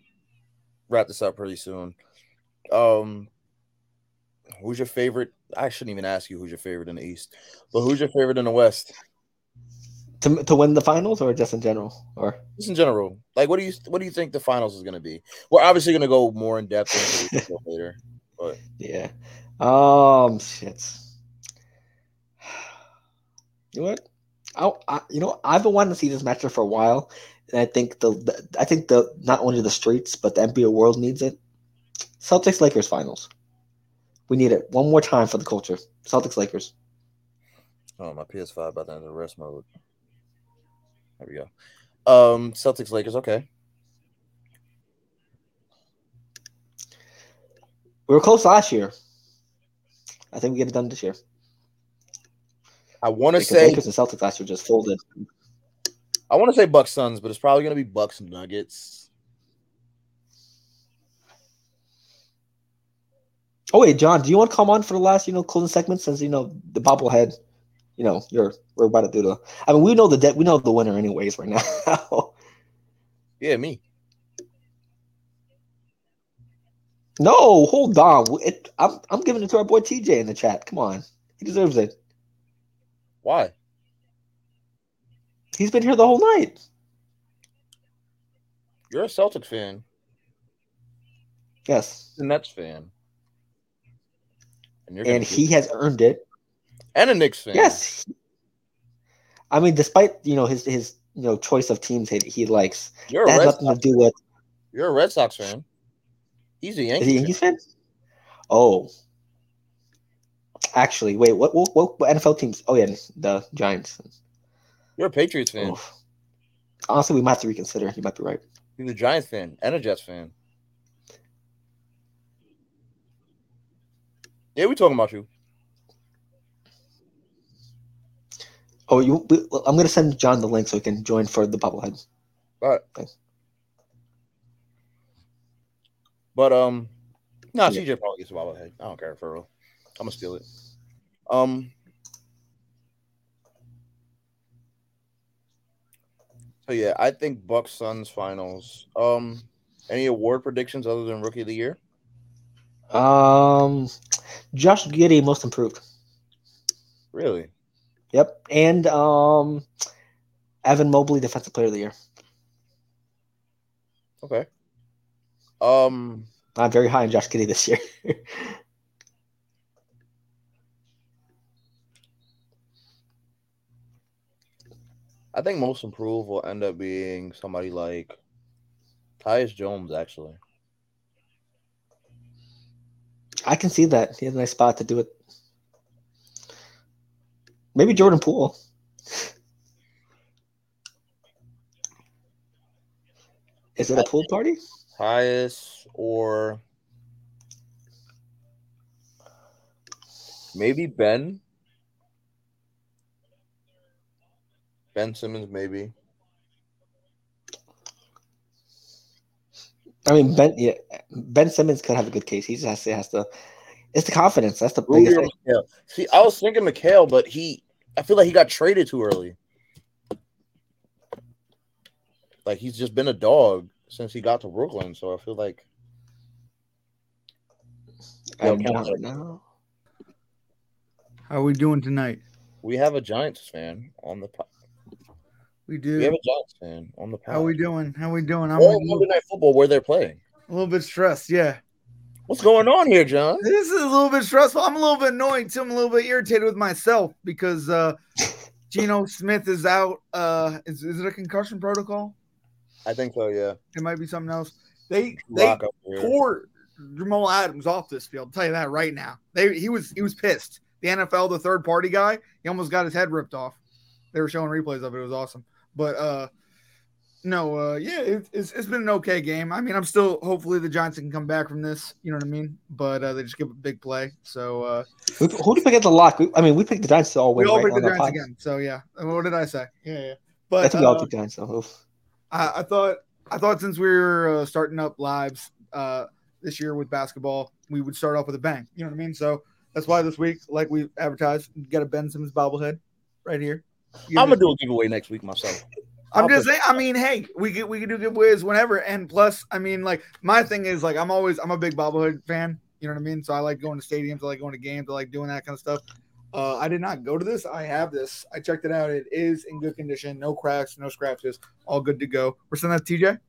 wrap this up pretty soon. Um, who's your favorite? I shouldn't even ask you who's your favorite in the East, but who's your favorite in the West? To, to win the finals or just in general? Or just in general. Like what do you what do you think the finals is going to be? We're obviously going to go more in depth later but yeah. Um shit. You know what? I, I, you know I've been wanting to see this matchup for a while and I think the, the I think the not only the streets but the NBA world needs it. Celtics Lakers finals we need it one more time for the culture Celtics Lakers Oh, my PS5 by about to enter rest mode. There we go. Um, Celtics Lakers. Okay. We were close last year. I think we get it done this year. I want to say Lakers and Celtics last year just folded. I want to say Bucks Suns, but it's probably going to be Bucks Nuggets. Oh wait, John, do you want to come on for the last, you know, closing segment since you know the bobblehead? You know, you're we're about to do the. I mean, we know the de- we know the winner anyways right now. yeah, me. No, hold on. It, I'm I'm giving it to our boy TJ in the chat. Come on, he deserves it. Why? He's been here the whole night. You're a Celtic fan. Yes. A Nets fan. And, and he has earned it. And a Knicks fan. Yes. I mean, despite you know his his you know choice of teams he, he likes, You're that has nothing Sox to do with. You're a Red Sox fan. He's a Yankees, Is he Yankees fan? Oh. Actually, wait. What, what what what NFL teams? Oh yeah, the Giants. You're a Patriots fan. Oof. Honestly, we might have to reconsider. You might be right. He's a Giants fan and a Jets fan. Yeah, we talking about you. Oh, you. We, I'm gonna send John the link so he can join for the bobblehead. All right. Thanks. But um, no, nah, Yeah. CJ probably gets the bobblehead. I don't care for real. I'm gonna steal it. Um. So yeah, I think Bucks Suns finals. Um, any award predictions other than Rookie of the Year? Um, Josh Giddey most improved. Really? Yep, and um, Evan Mobley defensive player of the year. Okay. Um, I'm very high on Josh Giddey this year. I think most improved will end up being somebody like Tyus Jones, actually. I can see that. He has a nice spot to do it. Maybe Jordan Poole. Is it a pool party? Tyus or maybe Ben. Ben Simmons, maybe. I mean, Ben. Yeah, Ben Simmons could have a good case. He just has to. Has to it's the confidence. That's the Rudy biggest thing. Mikal. See, I was thinking Mikal, but he, I feel like he got traded too early. Like he's just been a dog since he got to Brooklyn, so I feel like I'm not right now. How are we doing tonight? We have a Giants fan on the pod. We do. We have a Giants fan on the pod. How we doing? How we doing? I'm Or Monday Night Football where they're playing. a little bit stressed. Yeah. What's going on here, John? This is a little bit stressful. I'm a little bit annoyed too. I'm a little bit irritated with myself because uh Geno Smith is out. Uh is, is it a concussion protocol? I think so, yeah. It might be something else. They they Rock up here. tore Jamal Adams off this field. I'll tell you that right now. They he was he was pissed. The NFL, the third party guy, he almost got his head ripped off. They were showing replays of it. It was awesome. But uh no, uh yeah, it, it's it's been an okay game. I mean, I'm still hopefully the Giants can come back from this. You know what I mean? But uh, they just give a big play. So uh Who, do we pick at the lock? I mean, we picked the Giants to all win. we all right, picked the Giants again. So yeah. And What did I say? Yeah, yeah. I But think we all uh, picked Giants. Oof. I, I thought I thought since we were uh, starting up lives uh, this year with basketball, we would start off with a bang. You know what I mean? So that's why this week, like we advertised, get a Ben Simmons bobblehead right here. You I'm gonna do a giveaway next week myself. I'm I'll just put- saying. I mean, hey, we could we could do giveaways whenever, and plus, I mean, like my thing is like I'm always I'm a big bobblehead fan. You know what I mean? So I like going to stadiums. I like going to games. I like doing that kind of stuff. Uh, I did not go to this. I have this. I checked it out. It is in good condition. No cracks, no scratches. All good to go. We're sending that to TJ.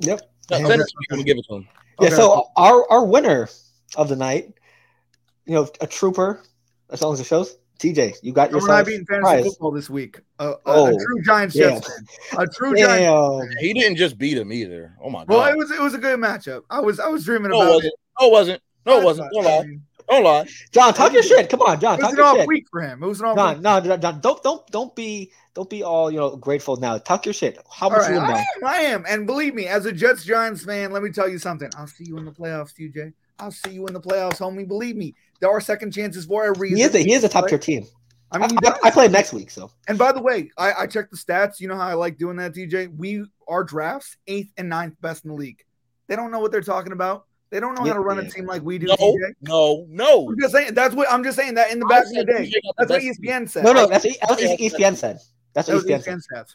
Yep. No, Okay. send it to me, gonna give it to him. Yeah. Okay. So our our winner of the night, you know, a trooper, as long as it shows. TJ, you got Someone I yourself beat in fantasy football this week. Uh, Oh, a true Giants Jets fan. A true Giants. He didn't just beat him either. Oh my god. Well, it was it was a good matchup. I was I was dreaming no, about wasn't. it. No, it wasn't. No, it wasn't. Don't lie. Don't lie. John, talk your shit. Come on, John, It was talk an your off shit. week for him. It was an off John, week. no, John, John, don't don't don't be don't be all you know grateful now. Talk your shit. How much right, you win I am, I am, and believe me, as a Jets Giants fan, let me tell you something. I'll see you in the playoffs, TJ. I'll see you in the playoffs, homie. Believe me, there are second chances for a reason. He is a, he is a top tier team. I I, mean, he I. I play next week, so And by the way, I, I checked the stats. You know how I like doing that, DJ? We our drafts eighth and ninth best in the league. They don't know what they're talking about. They don't know how to run a team like we do, No, TJ. no, no. I'm just saying that's what I'm just saying that in the I back of the day. TJ the That's what best ESPN said. no, no, that's that's what ESPN said. That's what was ESPN said. ESPN stats.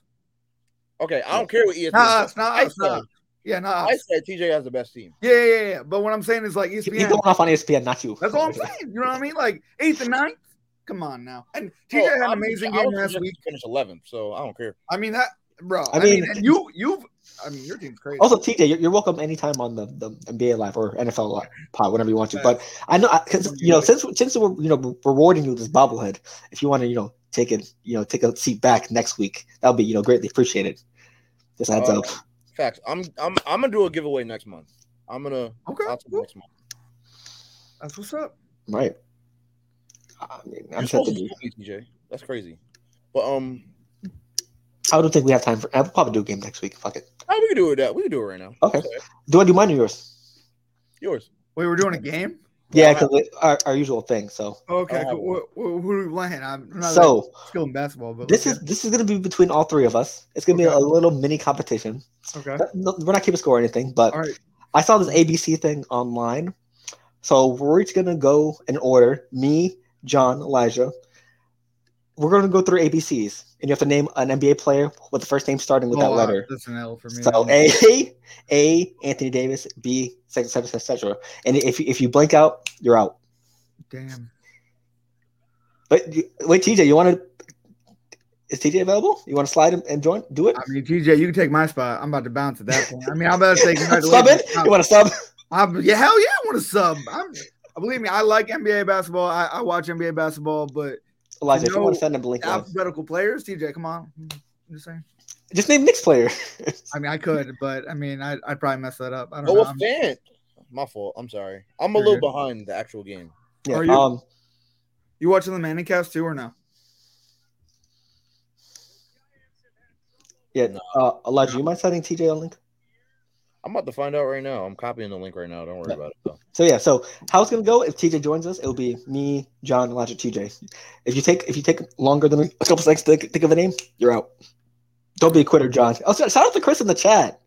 Okay, I don't care what ESPN Not said. us, not I us, not us. said, Yeah, not I said TJ has the best team. Yeah, yeah, yeah. But what I'm saying is like E He's going off on ESPN, not you. That's all I'm saying. You know what I mean? Like eighth and ninth. Come on now. And TJ Bro, had an I'm- amazing I game was last week. to Finish 11th, so I don't care. I mean that, bro. I I mean, mean- and you, you've. I mean, your team's crazy. Also, TJ, you're, you're welcome anytime on the, the NBA live or NFL live pod, whenever you want to. But I know because you know since since we're you know rewarding you with this bobblehead, if you want to you know take it you know take a seat back next week, that'll be you know greatly appreciated. Just a heads Uh, up. Facts. I'm I'm I'm gonna do a giveaway next month. I'm gonna okay, I'll do it cool. next month. that's what's up. Right. I mean, I'm You're set supposed to to do. do TJ. That's crazy. But um, I don't think we have time for. I'll probably do a game next week. Fuck it. how we can do it? That we can do it right now. Okay. Do I do mine or yours? Yours. Wait, we're doing a game. Yeah, I'll because our, our usual thing. So Okay, I'll cool. Wh- wh- who are we playing? I'm not so that skilled in basketball, but this let's is this is gonna be between all three of us. It's gonna be a little mini competition. okay. No- We're not keeping score or anything, but All right. I saw this ABC thing online. So we're each gonna go in order. Me, John, Elijah. We're gonna go through ABCs, and you have to name an NBA player with the first name starting with that Oh, uh, letter. That's an L for me. So A, A, Anthony Davis, B, etc., etc., etc. And if you, if you blank out, you're out. Damn. But wait, TJ, you want to? Is TJ available? You want to slide him and join? Do it. I mean, TJ, you can take my spot. I'm about to bounce at that point. I mean, I'm about to take sub it. You want to sub? I'm, yeah, hell yeah, I want to sub. I'm, believe me, I like NBA basketball. I, I watch NBA basketball, but Elijah, if you want No, to send him the link, now. alphabetical players, TJ, come on. I'm just saying. just name Knicks player. I mean, I could, but I mean, I, I'd probably mess that up. I don't Oh, know. a I'm- fan. My fault. I'm sorry. I'm a You're little good. behind the actual game. yeah. Are you- Um. you watching the Manning cast too, or no? Yeah. No. Uh, Elijah, you mind sending TJ a link? I'm about to find out right now. I'm copying the link right now. Don't worry Yeah. about it. Though. So yeah, so how it's gonna go if TJ joins us, it'll be me, John, Elijah, TJ. If you take if you take longer than a couple seconds to think, think of a name, you're out. Don't be a quitter, John. Oh, shout out to Chris in the chat.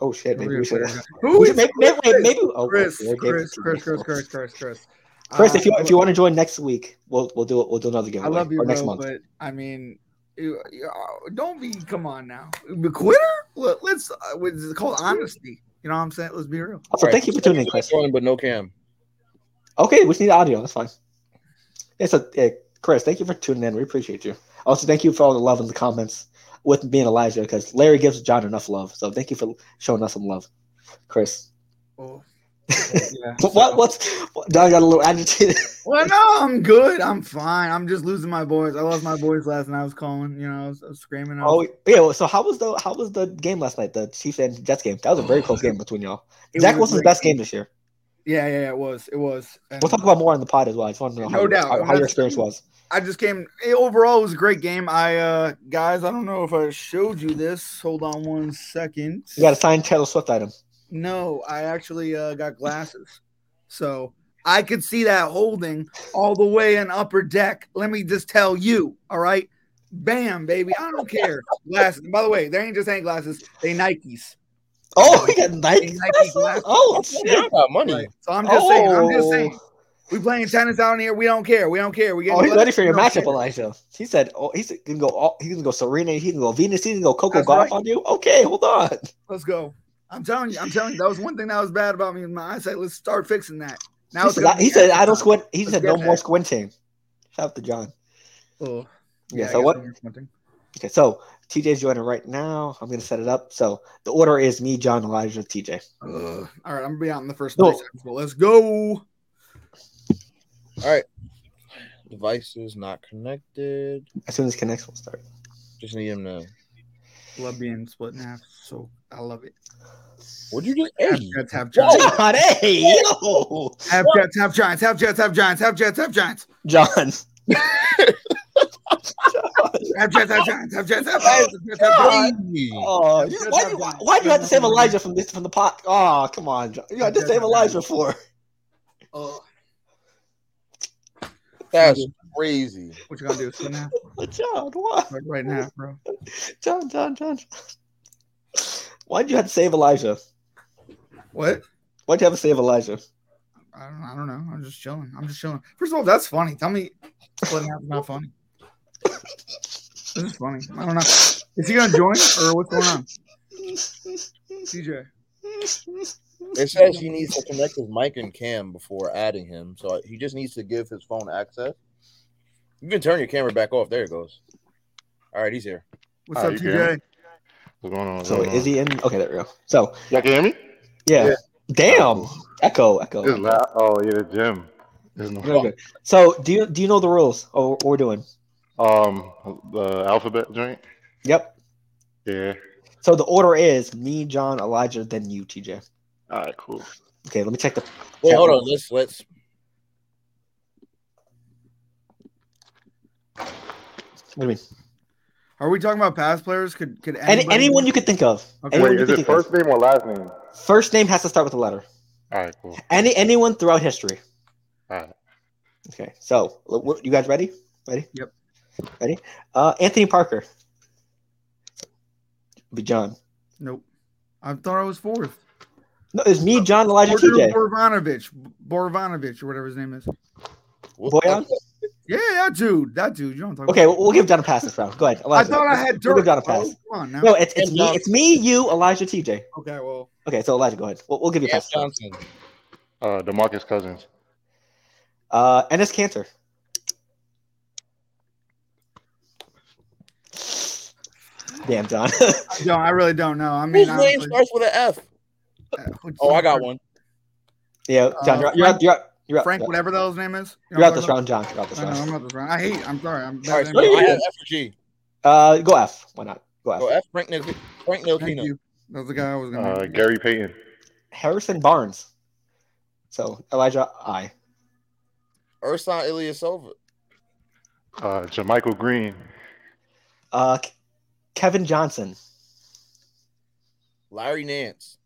Oh shit, maybe we should. Who we is should maybe, maybe, Chris? maybe oh, Chris, okay, okay, Chris. Chris, Chris, Chris, Chris, Chris. Chris, if you Uh, if you want to join next week, we'll we'll do it. We'll do another game. I love you, or next bro, month. but I mean, you, you- uh, don't be. Come on now, Be quitter. Look, let's. Uh, it's called honesty. You know what I'm saying? Let's be real. Also, All thank you for tuning in, Chris. Join, but no cam. Okay, we just need audio. That's fine. It's a yeah, Chris. Thank you for tuning in. We appreciate you. Also, thank you for all the love in the comments with me and Elijah because Larry gives John enough love. So thank you for showing us some love, Chris. Oh. What? What's what, John got a little agitated. Well, no, I'm good. I'm fine. I'm just losing my voice. I lost my voice last night. I was calling, you know, I was, I was screaming. I was- Oh yeah. So how was the how was the game last night? The Chiefs and Jets game. That was a very close game between y'all. It Zach was a Wilson's best game this year. yeah, yeah, yeah, it was. It was. And We'll talk about more on the pod as well. I just want to know No how, doubt. how, how your experience was. I just came. Overall, it was a great game. I, uh guys, I don't know if I showed you this. Hold on one second. You got a signed Taylor Swift item. No, I actually uh, got glasses, so I could see that holding all the way in upper deck. Let me just tell you, all right, bam, baby, I don't care. Glasses. By the way, they ain't just ain't glasses; they Nikes. Oh, he got They Nike. Nike glasses. Oh shit. got money. Right. So I'm just saying. I'm just Oh. saying. We playing tennis out here. We don't care. We don't care. We get. Oh, he's ready for your we don't matchup, care. Elijah. He said, "Oh, he's gonna go. All, he can go Serena. He can go Venus. He can go Coco That's Gauff right. on you." Okay, hold on. Let's go. I'm telling you. I'm telling you. That was one thing that was bad about me in my eyesight. Let's start fixing that. Now He said, I, he said, "I don't squint." He Let's said, get "No more squinting." Shout out to John. Oh. Yeah, I so what- no more squinting. Okay, so TJ's joining right now. I'm gonna set it up. So the order is me, John, Elijah, TJ. Ugh. All right, I'm gonna be out in the first No. three seconds. But let's go. All right. Devices not connected. As soon as it connects, we'll start. Just need him to. Love being split in half. So I love it. What'd you do? Half Hey, Jets, half Giants. John, hey, yo, Half Jets, half Giants. Half Jets, half Giants. Half Jets, half Giants. John. Half Jets, half Giants. Half Jets, half Giants. Half Jets, half Giants. crazy. Oh, you- why you why you have to save Elijah from this from the pot? Oh, come on, John. You had to save Elijah for. Oh, That's crazy. what you gonna do? Split in half? John, what? Like right now, bro. John, John, John. Why'd you have to save Elijah? What? Why'd you have to save Elijah? I don't, I don't know. I'm just chilling. I'm just chilling. First of all, that's funny. Tell me split in not funny. This is funny. I don't know. Is he gonna join or what's going on? CJ. It says he needs to connect his mic and cam before adding him, so he just needs to give his phone access. You can turn your camera back off. There it goes. All right, he's here. What's Ah, up, you can hear TJ? Me? What's going on? So going is on? he in? Okay, there we go. So Y'all can hear me? yeah, Yeah. damn, echo, echo. It's loud. Oh yeah, the gym. There's no Very good. So do you do you know the rules? Oh, what we're doing? um the alphabet joint. Yep. Yeah. So the order is me, John, Elijah, then you, TJ. All right, cool. Okay, let me check the. Wait, hold on. Let's let's. What do you mean? Are we talking about past players? Could could Any, anyone you could think of. Okay. Anyone Wait, you is it think of. first name or last name? First name has to start with a letter. All right, cool. Any anyone throughout history. All right. Okay, so l- w- you guys ready? Ready? Yep. Ready? Uh, Anthony Parker. Be John. Nope. I thought I was fourth. No, it's me, John, Elijah, Bogdan TJ. Borovanovich, Borovanovich, or whatever his name is. Boyan? Yeah, that dude. That dude. You don't talk Okay, about. we'll, we'll give John a pass this round. Go ahead, Elijah. I Elijah. thought I had We'll give John a bro. pass. Come on now. No, it's, it's me. It's me, you, Elijah, TJ. Okay, well, Okay, so Elijah, go ahead. We'll, we'll give you a Cam pass. Johnson. Uh Demarcus Cousins. Uh, Enes Kanter. Damn, John. I don't. I really don't know. I mean, Whose name honestly, starts with an F? uh, Oh, I got one. yeah, John, you're, you're, out, you're, out, you're, out, Frank, you're, out- whatever the name is. You know you're out this round, John. You're out this talking? I know, round. I'm out this round. I hate. I'm sorry. I'm All right, bad so at I names. F or G. Uh, go F. Why not? Go F. Go F. Frank Nil- Frank Thank Ntilikina. you. That was the guy I was gonna. Uh Gary Payton. Harrison Barnes. So Elijah, I. Ersan Ilyasova. Uh JaMychal Green. Uh, Kevin Johnson. Larry Nance.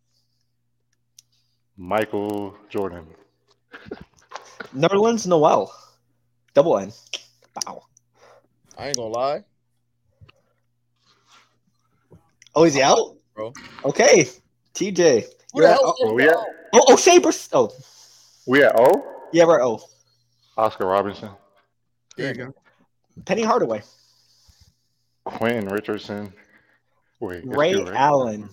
Michael Jordan. Nerlens Noel. Double N. Wow. I ain't gonna lie. Oh, is he out? Bro. Okay. TJ. Who You're the hell oh, Where we at? oh, oh, Sabres. Oh, We at O? yeah, we're at O. Oscar Robinson. there you go. Penny Hardaway. Quentin Richardson. Wait, that's Ray you, right? Allen.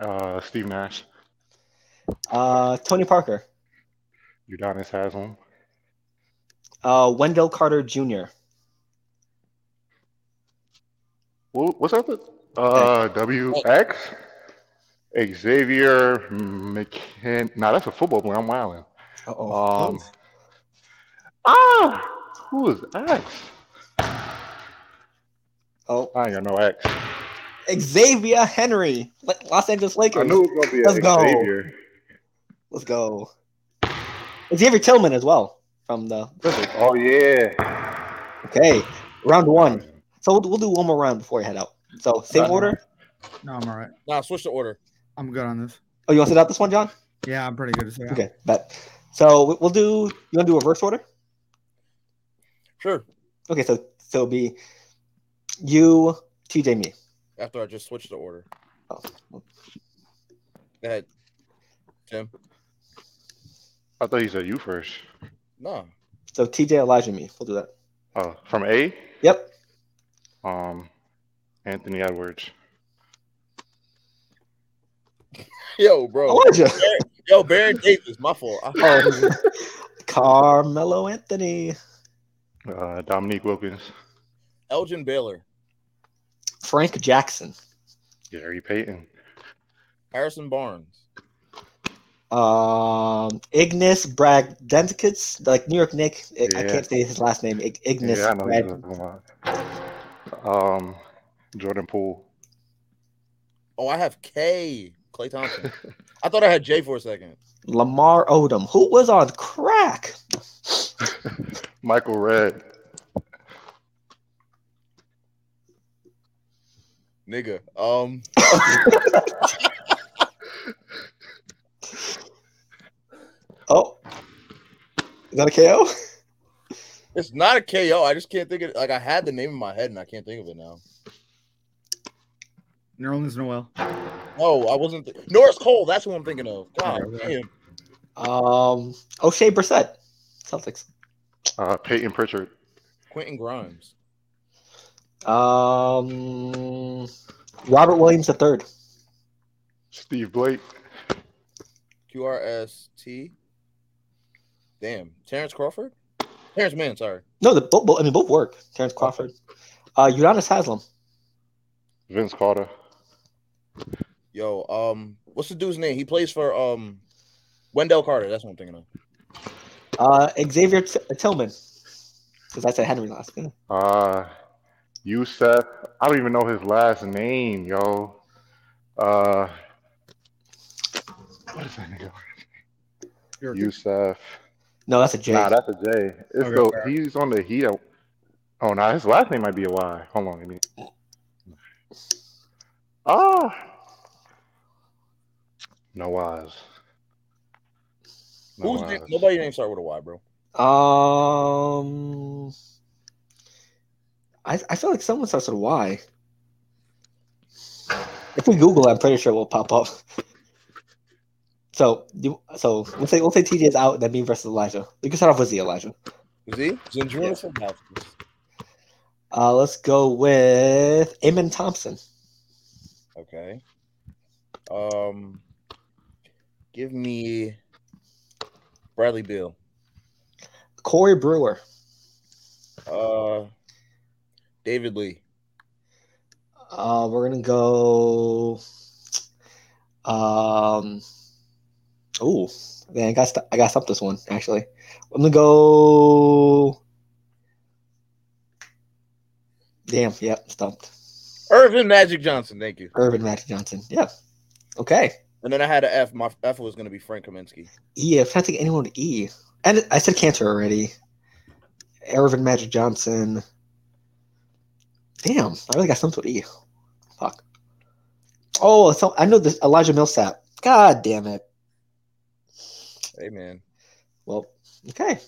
Uh Steve Nash. Uh, Tony Parker. Udonis Haslem. Uh, Wendell Carter Jr. What's up? with- Uh, WX. Xavier McKin. Nah, that's a football player. I'm wilding. Uh-oh. Um. Ah, who is X? oh, I ain't got no X. Xavier Henry, Los Angeles Lakers. I knew it was gonna be Let's a go. Xavier. Let's go. Xavier Tillman as well from the Grizzlies. Oh yeah. Okay, round one. So we'll, we'll do one more round before we head out. So same order. No, I'm all right. Nah, switch the order. I'm good on this. Oh, you want to sit out this one, John? Yeah, I'm pretty good to say. Okay, bet. So we- we'll do. You want to do a reverse order? Sure. Okay, so so it'll be you, TJ, me. After I just switched the order. Oh. Go ahead. Tim. I thought you said you first. No. So TJ, Elijah, me. We'll do that. Oh, from A. Yep. Um, Anthony Edwards. Yo, bro. Elijah. Yo, Baron Davis. My fault. I- Oh, Carmelo Anthony, Uh, Dominique Wilkins. Elgin Baylor. Frank Jackson, Gary Payton. Harrison Barnes. Um, Ignas Bragdensky, like New York Knick. I- I can't say his last name. Ig- Ignas. Yeah, I know Brad- he's talking about. Um, Jordan Poole. Oh, I have K. Klay Thompson. I thought I had J for a second. Lamar Odom, who was on crack. Michael Redd. Nigga. Um. Oh, is that a KO? It's not a KO. I just can't think of it. like I had the name in my head and I can't think of it now. Nerlens Noel. No, I wasn't. Th- Norris Cole. That's what I'm thinking of. God Okay. damn. Um, Oshae Brissett, Celtics. Uh, Payton Pritchard. Quentin Grimes. Um, Robert Williams III. Steve Blake. QRST. Damn. Terence Crawford. Terance Mann. Sorry. No, the both, both- I mean both work. Terence Crawford. Uh, Udonis Haslem. Vince Carter. Yo. Um. What's the dude's name? He plays for um. Wendell Carter. That's what I'm thinking of. Uh, Xavier T- Tillman. Because I said Henry last. Yeah. Uh, Youssef. I don't even know his last name, yo. Uh, what is that nigga? You're- Youssef. No, that's a J. Nah, that's a J. It's Okay, the, fair. he's on the Heat. Oh, no, his last name might be a Y. Hold on, let me. Ah, no Y's. No Who's? Y's. Nobody name start with a Y, bro. Um, I I feel like someone starts with a Y. If we Google, it, I'm pretty sure it will pop up. So you so we'll say we'll say TJ is out, then me versus Elijah. We can start off with Z Elijah. Is he? Zendrunas yeah. Uh, let's go with Amen Thompson. Okay. Um. Give me Bradley Beal. Corey Brewer. Uh. David Lee. Uh, we're gonna go. Um. Oh, man, I got st- I got stumped this one actually. I'm gonna go. Damn, yep, stumped. Earvin Magic Johnson. Thank you. Earvin Magic Johnson. Yeah. Okay. And then I had an F. My F was going to be Frank Kaminsky. E. Trying to think anyone with E. And I said Kanter already. Earvin Magic Johnson. Damn, I really got stumped with E. Fuck. Oh, so I know this Elijah Millsap. God damn it. Hey man. Well, okay.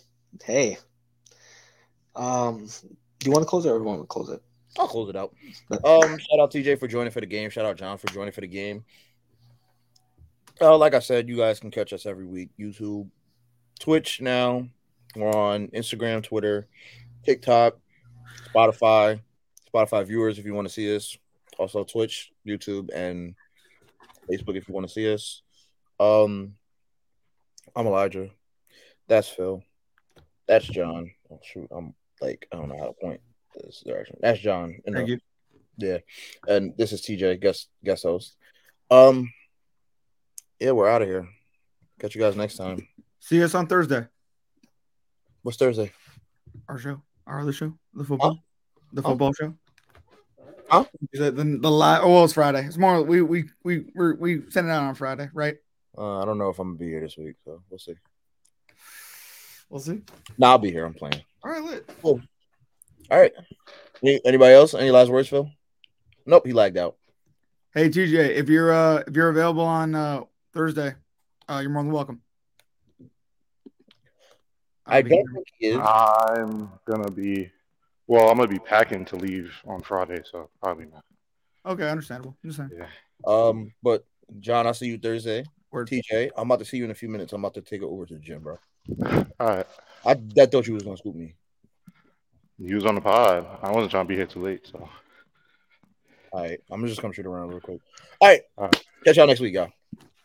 Hey. Um, do you want to close it or do you want to close it? I'll close it out. Um, shout out TJ for joining for the game. Shout out John for joining for the game. Uh, like I said, you guys can catch us every week. YouTube, Twitch now. We're on Instagram, Twitter, TikTok, Spotify, Spotify viewers if you want to see us. Also Twitch, YouTube, and Facebook if you want to see us. Um, I'm Elijah. That's Phil. That's John. Oh, shoot, I'm like I don't know how to point this direction. That's John. Know, Thank you. Yeah, and this is TJ, guest guest host. Um, yeah, we're out of here. Catch you guys next time. See us on Thursday. What's Thursday? Our show, our other show, the football, the football show. Huh? Said the the li- Oh, well, it's Friday. It's more. We we we we we send it out on Friday, right? Uh, I don't know if I'm gonna be here this week, so we'll see. We'll see. No, I'll be here. I'm playing. All right, lit. Cool. All right. Any, anybody else? Any last words, Phil? Nope, he lagged out. Hey TJ, if you're uh if you're available on uh Thursday, uh you're more than welcome. I'll I don't think he is. I'm gonna be. Well, I'm gonna be packing to leave on Friday, so probably not. Okay, understandable. Just saying. Yeah. Um, but John, I'll see you Thursday. Word. TJ, I'm about to see you in a few minutes. I'm about to take it over to the gym, bro. All right. I that thought you was gonna scoop me. You was on the pod. I wasn't trying to be here too late, so. All right, I'm just gonna shoot around real quick. All right, All right. catch y'all next week, y'all.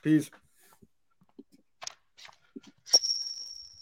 Peace.